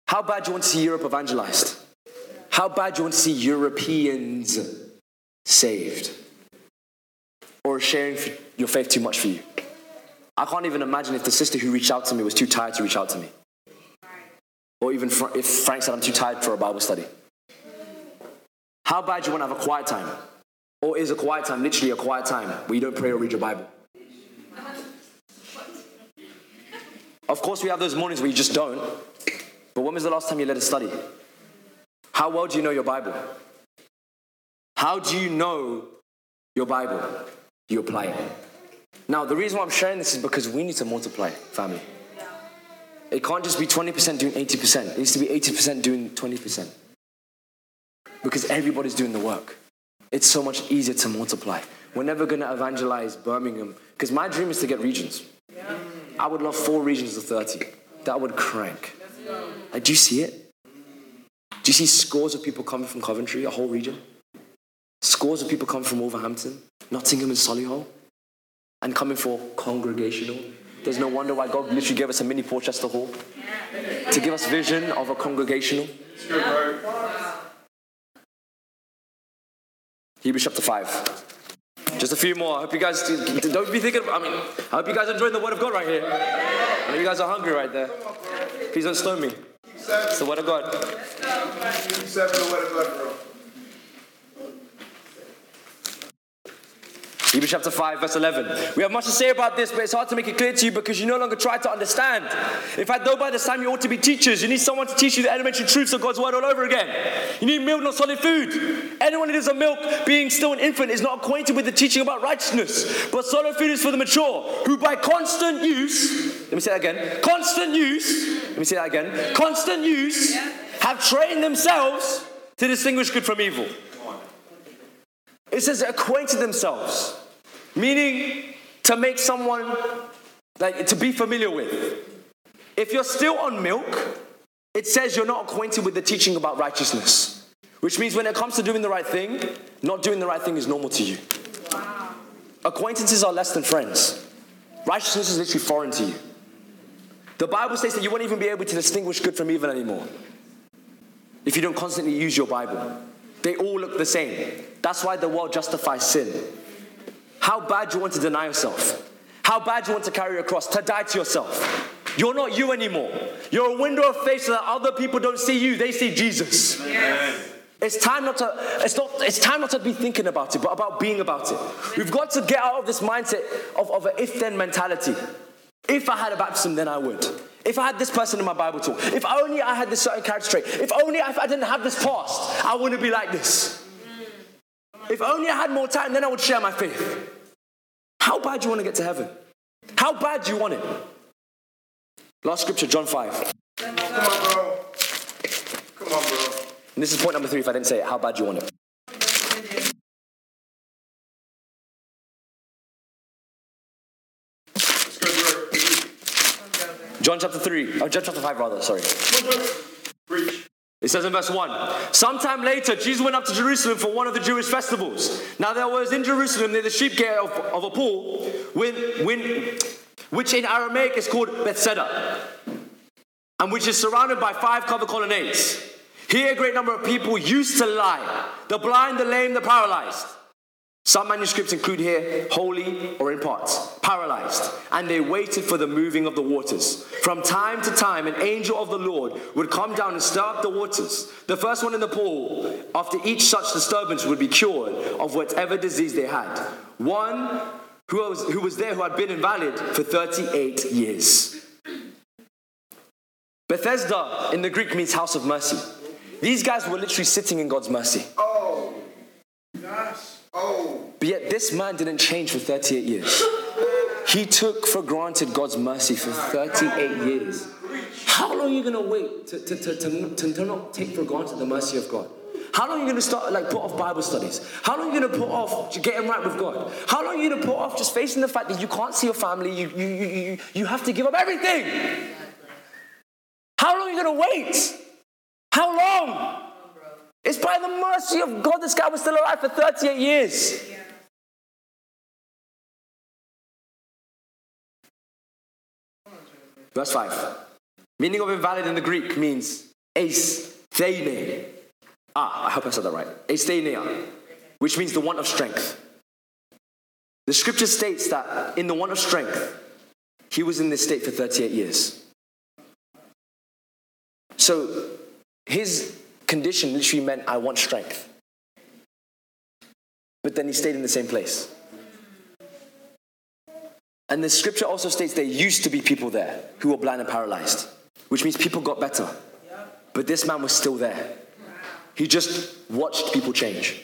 Speaker 1: How bad do you want to see Europe evangelized? How bad do you want to see Europeans saved? Or sharing your faith too much for you? I can't even imagine if the sister who reached out to me was too tired to reach out to me. Or even if Frank said, I'm too tired for a Bible study. How bad do you want to have a quiet time? Or is a quiet time literally a quiet time where you don't pray or read your Bible? Of course, we have those mornings where you just don't. But when was the last time you let it study? How well do you know your Bible? How do you know your Bible? You apply it? Now, the reason why I'm sharing this is because we need to multiply, family. It can't just be 20% doing 80%. It needs to be 80% doing 20%. Because everybody's doing the work. It's so much easier to multiply. We're never going to evangelize Birmingham. Because my dream is to get regions. I would love four regions of 30. That would crank. Like, do you see it? Do you see scores of people coming from Coventry, a whole region? Scores of people come from Wolverhampton, Nottingham, and Solihull, and coming for congregational. There's no wonder why God literally gave us a mini Porchester Hall to give us vision of a congregational. Hebrews chapter 5. Just a few more. I hope you guys don't be thinking. I mean, I hope you guys are enjoying the word of God right here. I know you guys are hungry right there. Please don't stone me. It's the word of God.
Speaker 2: Keep the word of God, bro.
Speaker 1: Hebrews chapter 5, verse 11. We have much to say about this, but it's hard to make it clear to you because you no longer try to understand. In fact, though by this time you ought to be teachers, you need someone to teach you the elementary truths of God's word all over again. You need milk, not solid food. Anyone who is a milk, being still an infant, is not acquainted with the teaching about righteousness. But solid food is for the mature, who by constant use, let me say that again, constant use, let me say that again, constant use, have trained themselves to distinguish good from evil. It says acquainted themselves, meaning to make someone like to be familiar with. If you're still on milk, it says you're not acquainted with the teaching about righteousness, which means when it comes to doing the right thing, not doing the right thing is normal to you. Acquaintances are less than friends. Righteousness is literally foreign to you. The Bible says that you won't even be able to distinguish good from evil anymore if you don't constantly use your Bible. They all look the same. That's why the world justifies sin. How bad you want to deny yourself? How bad you want to carry your cross? To die to yourself. You're not you anymore. You're a window of faith so that other people don't see you, they see Jesus. It's time not to it's not it's time not to be thinking about it, but about being about it. We've got to get out of this mindset of, of an if-then mentality. If I had a baptism, then I would. If I had this person in my Bible talk, if only I had this certain character trait, if only if I didn't have this past, I wouldn't be like this. If only I had more time, then I would share my faith. How bad do you want to get to heaven? How bad do you want it? Last scripture, John 5.
Speaker 2: Come on, bro. Come on, bro.
Speaker 1: And this is point number three if I didn't say it. How bad do you want it?
Speaker 2: Let's go, bro.
Speaker 1: John chapter 3, oh, John chapter 5, rather, sorry.
Speaker 2: Preach.
Speaker 1: It says in verse 1 Sometime later, Jesus went up to Jerusalem for one of the Jewish festivals. Now, there was in Jerusalem near the sheep gate of, of a pool, when, when, which in Aramaic is called Bethesda, and which is surrounded by five covered colonnades. Here, a great number of people used to lie the blind, the lame, the paralyzed. Some manuscripts include here wholly or in parts, paralyzed, and they waited for the moving of the waters. From time to time, an angel of the Lord would come down and stir up the waters. The first one in the pool, after each such disturbance, would be cured of whatever disease they had. One who was, who was there who had been invalid for 38 years. Bethesda in the Greek means house of mercy. These guys were literally sitting in God's mercy. But yet, this man didn't change for 38 years. He took for granted God's mercy for 38 years. How long are you going to wait to, to, to, to, to, to not take for granted the mercy of God? How long are you going to start, like, put off Bible studies? How long are you going to put off getting right with God? How long are you going to put off just facing the fact that you can't see your family? You, you, you, you, you have to give up everything. How long are you going to wait? How long? It's by the mercy of God this guy was still alive for 38 years. Verse 5. Meaning of invalid in the Greek means aesthene. Ah, I hope I said that right. Aesthenia, which means the want of strength. The scripture states that in the want of strength, he was in this state for 38 years. So his condition literally meant I want strength. But then he stayed in the same place. And the scripture also states there used to be people there who were blind and paralyzed, which means people got better. But this man was still there. He just watched people change.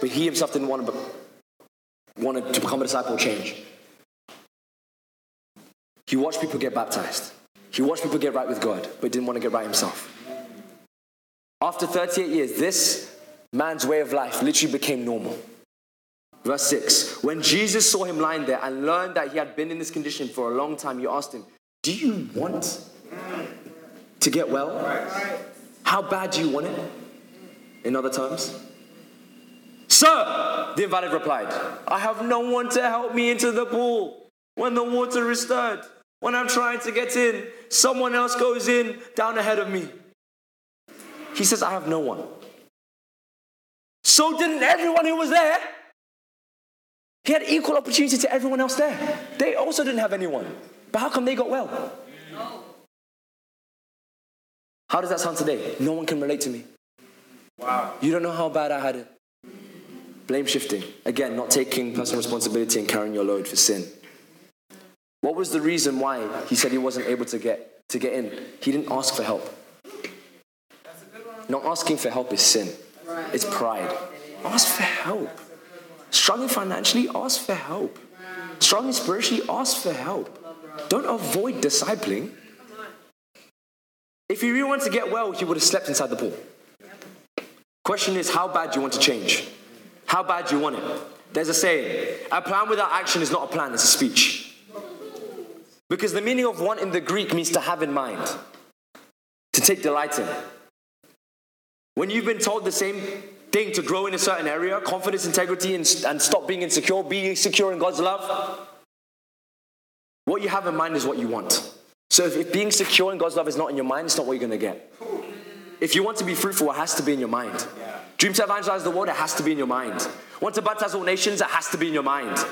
Speaker 1: But he himself didn't want to, be, wanted to become a disciple change. He watched people get baptized. He watched people get right with God, but didn't want to get right himself. After 38 years, this man's way of life literally became normal. Verse 6 When Jesus saw him lying there and learned that he had been in this condition for a long time, he asked him, Do you want to get well? How bad do you want it? In other terms, Sir, the invalid replied, I have no one to help me into the pool when the water is stirred. When I'm trying to get in, someone else goes in down ahead of me. He says, I have no one. So didn't everyone who was there. He had equal opportunity to everyone else there. They also didn't have anyone. But how come they got well? No. How does that sound today? No one can relate to me.
Speaker 2: Wow.
Speaker 1: You don't know how bad I had it. Blame shifting. Again, not taking personal responsibility and carrying your load for sin. What was the reason why he said he wasn't able to get to get in? He didn't ask for help. Not asking for help is sin. It's pride. Ask for help. Struggling financially, ask for help. Struggling spiritually, ask for help. Don't avoid discipling. If he really wanted to get well, he would have slept inside the pool. Question is, how bad you want to change? How bad you want it? There's a saying a plan without action is not a plan, it's a speech. Because the meaning of want in the Greek means to have in mind, to take delight in. When you've been told the same thing to grow in a certain area, confidence, integrity, and, and stop being insecure, be secure in God's love, what you have in mind is what you want. So if, if being secure in God's love is not in your mind, it's not what you're going to get. If you want to be fruitful, it has to be in your mind. Dream to evangelize the world, it has to be in your mind. Want to baptize all nations, it has to be in your mind.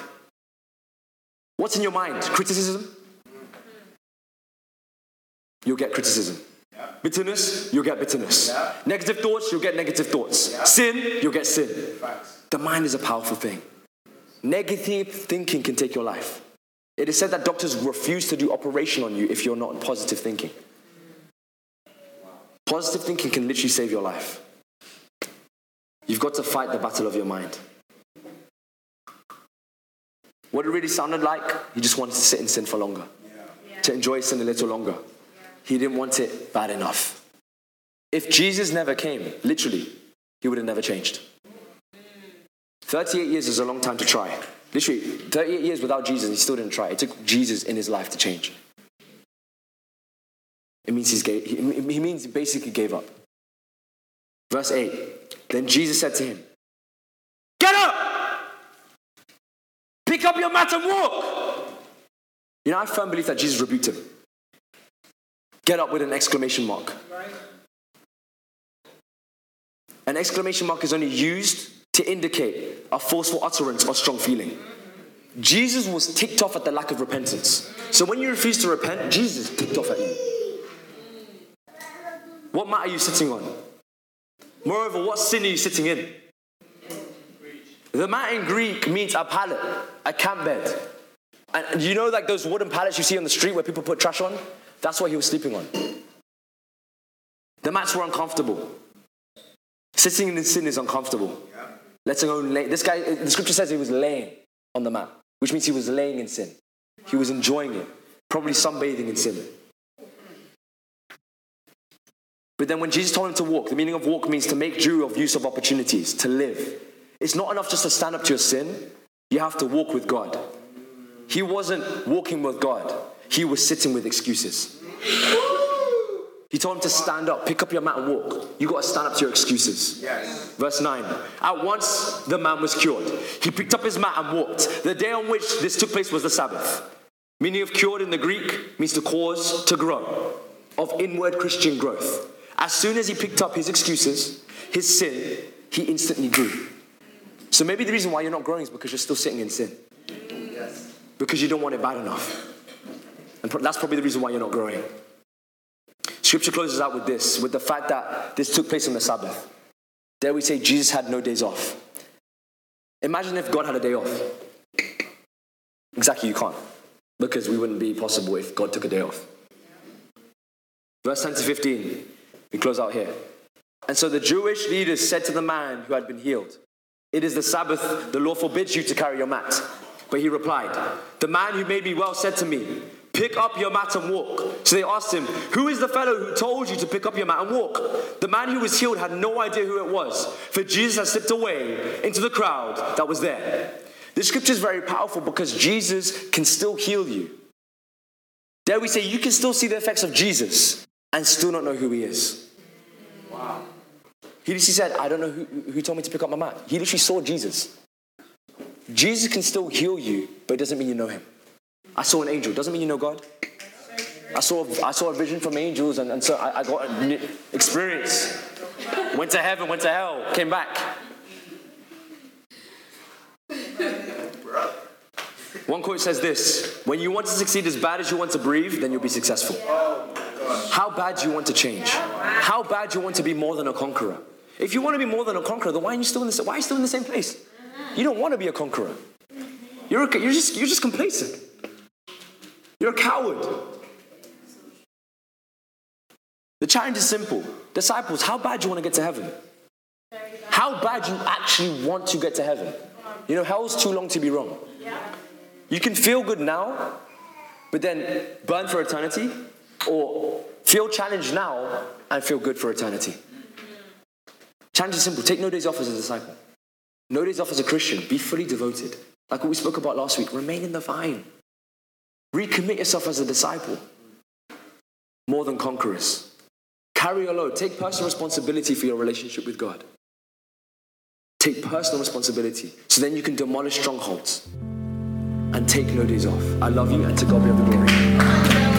Speaker 1: What's in your mind? Criticism? You'll get criticism. Bitterness, you'll get bitterness. Negative thoughts, you'll get negative thoughts. Sin, you'll get sin. The mind is a powerful thing. Negative thinking can take your life. It is said that doctors refuse to do operation on you if you're not positive thinking. Positive thinking can literally save your life. You've got to fight the battle of your mind. What it really sounded like, he just wanted to sit in sin for longer, to enjoy sin a little longer. He didn't want it bad enough. If Jesus never came, literally, he would have never changed. 38 years is a long time to try. Literally, 38 years without Jesus, he still didn't try. It took Jesus in his life to change. It means he's gave, he, he means he basically gave up. Verse 8. Then Jesus said to him, Get up! Pick up your mat and walk! You know, I firmly believe that Jesus rebuked him. Get up with an exclamation mark. An exclamation mark is only used to indicate a forceful utterance or strong feeling. Jesus was ticked off at the lack of repentance. So when you refuse to repent, Jesus ticked off at you. What mat are you sitting on? Moreover, what sin are you sitting in? The mat in Greek means a pallet, a camp bed. And you know, like those wooden pallets you see on the street where people put trash on? That's what he was sleeping on. The mats were uncomfortable. Sitting in sin is uncomfortable. Let's alone lay. This guy, uh, the scripture says he was laying on the mat, which means he was laying in sin. He was enjoying it, probably sunbathing in sin. But then when Jesus told him to walk, the meaning of walk means to make due of use of opportunities, to live. It's not enough just to stand up to your sin, you have to walk with God. He wasn't walking with God, he was sitting with excuses. He told him to stand up, pick up your mat and walk. You got to stand up to your excuses.
Speaker 2: Yes.
Speaker 1: Verse 9. At once the man was cured. He picked up his mat and walked. The day on which this took place was the Sabbath. Meaning of cured in the Greek means to cause to grow, of inward Christian growth. As soon as he picked up his excuses, his sin, he instantly grew. So maybe the reason why you're not growing is because you're still sitting in sin. Yes. Because you don't want it bad enough. And that's probably the reason why you're not growing. Scripture closes out with this, with the fact that this took place on the Sabbath. There we say Jesus had no days off. Imagine if God had a day off. Exactly, you can't. Because we wouldn't be possible if God took a day off. Verse 10 to 15, we close out here. And so the Jewish leaders said to the man who had been healed, It is the Sabbath, the law forbids you to carry your mat. But he replied, The man who made me well said to me, Pick up your mat and walk. So they asked him, Who is the fellow who told you to pick up your mat and walk? The man who was healed had no idea who it was, for Jesus had slipped away into the crowd that was there. This scripture is very powerful because Jesus can still heal you. Dare we say you can still see the effects of Jesus and still not know who he is. Wow. He literally said, I don't know who, who told me to pick up my mat. He literally saw Jesus. Jesus can still heal you, but it doesn't mean you know him. I saw an angel, doesn't mean you know God. I saw, I saw a vision from angels, and, and so I, I got an experience. Went to heaven, went to hell, came back. One quote says this When you want to succeed as bad as you want to breathe, then you'll be successful. How bad do you want to change? How bad do you want to be more than a conqueror? If you want to be more than a conqueror, then why are you still in the, why are you still in the same place? You don't want to be a conqueror. You're, you're, just, you're just complacent. You're a coward. The challenge is simple. Disciples, how bad do you want to get to heaven? How bad you actually want to get to heaven? You know, hell's too long to be wrong. You can feel good now, but then burn for eternity, or feel challenged now and feel good for eternity. Challenge is simple. Take no days off as a disciple. No days off as a Christian. Be fully devoted. Like what we spoke about last week. Remain in the vine. Recommit yourself as a disciple. More than conquerors. Carry your load. Take personal responsibility for your relationship with God. Take personal responsibility so then you can demolish strongholds and take no days off. I love you and to God be the glory.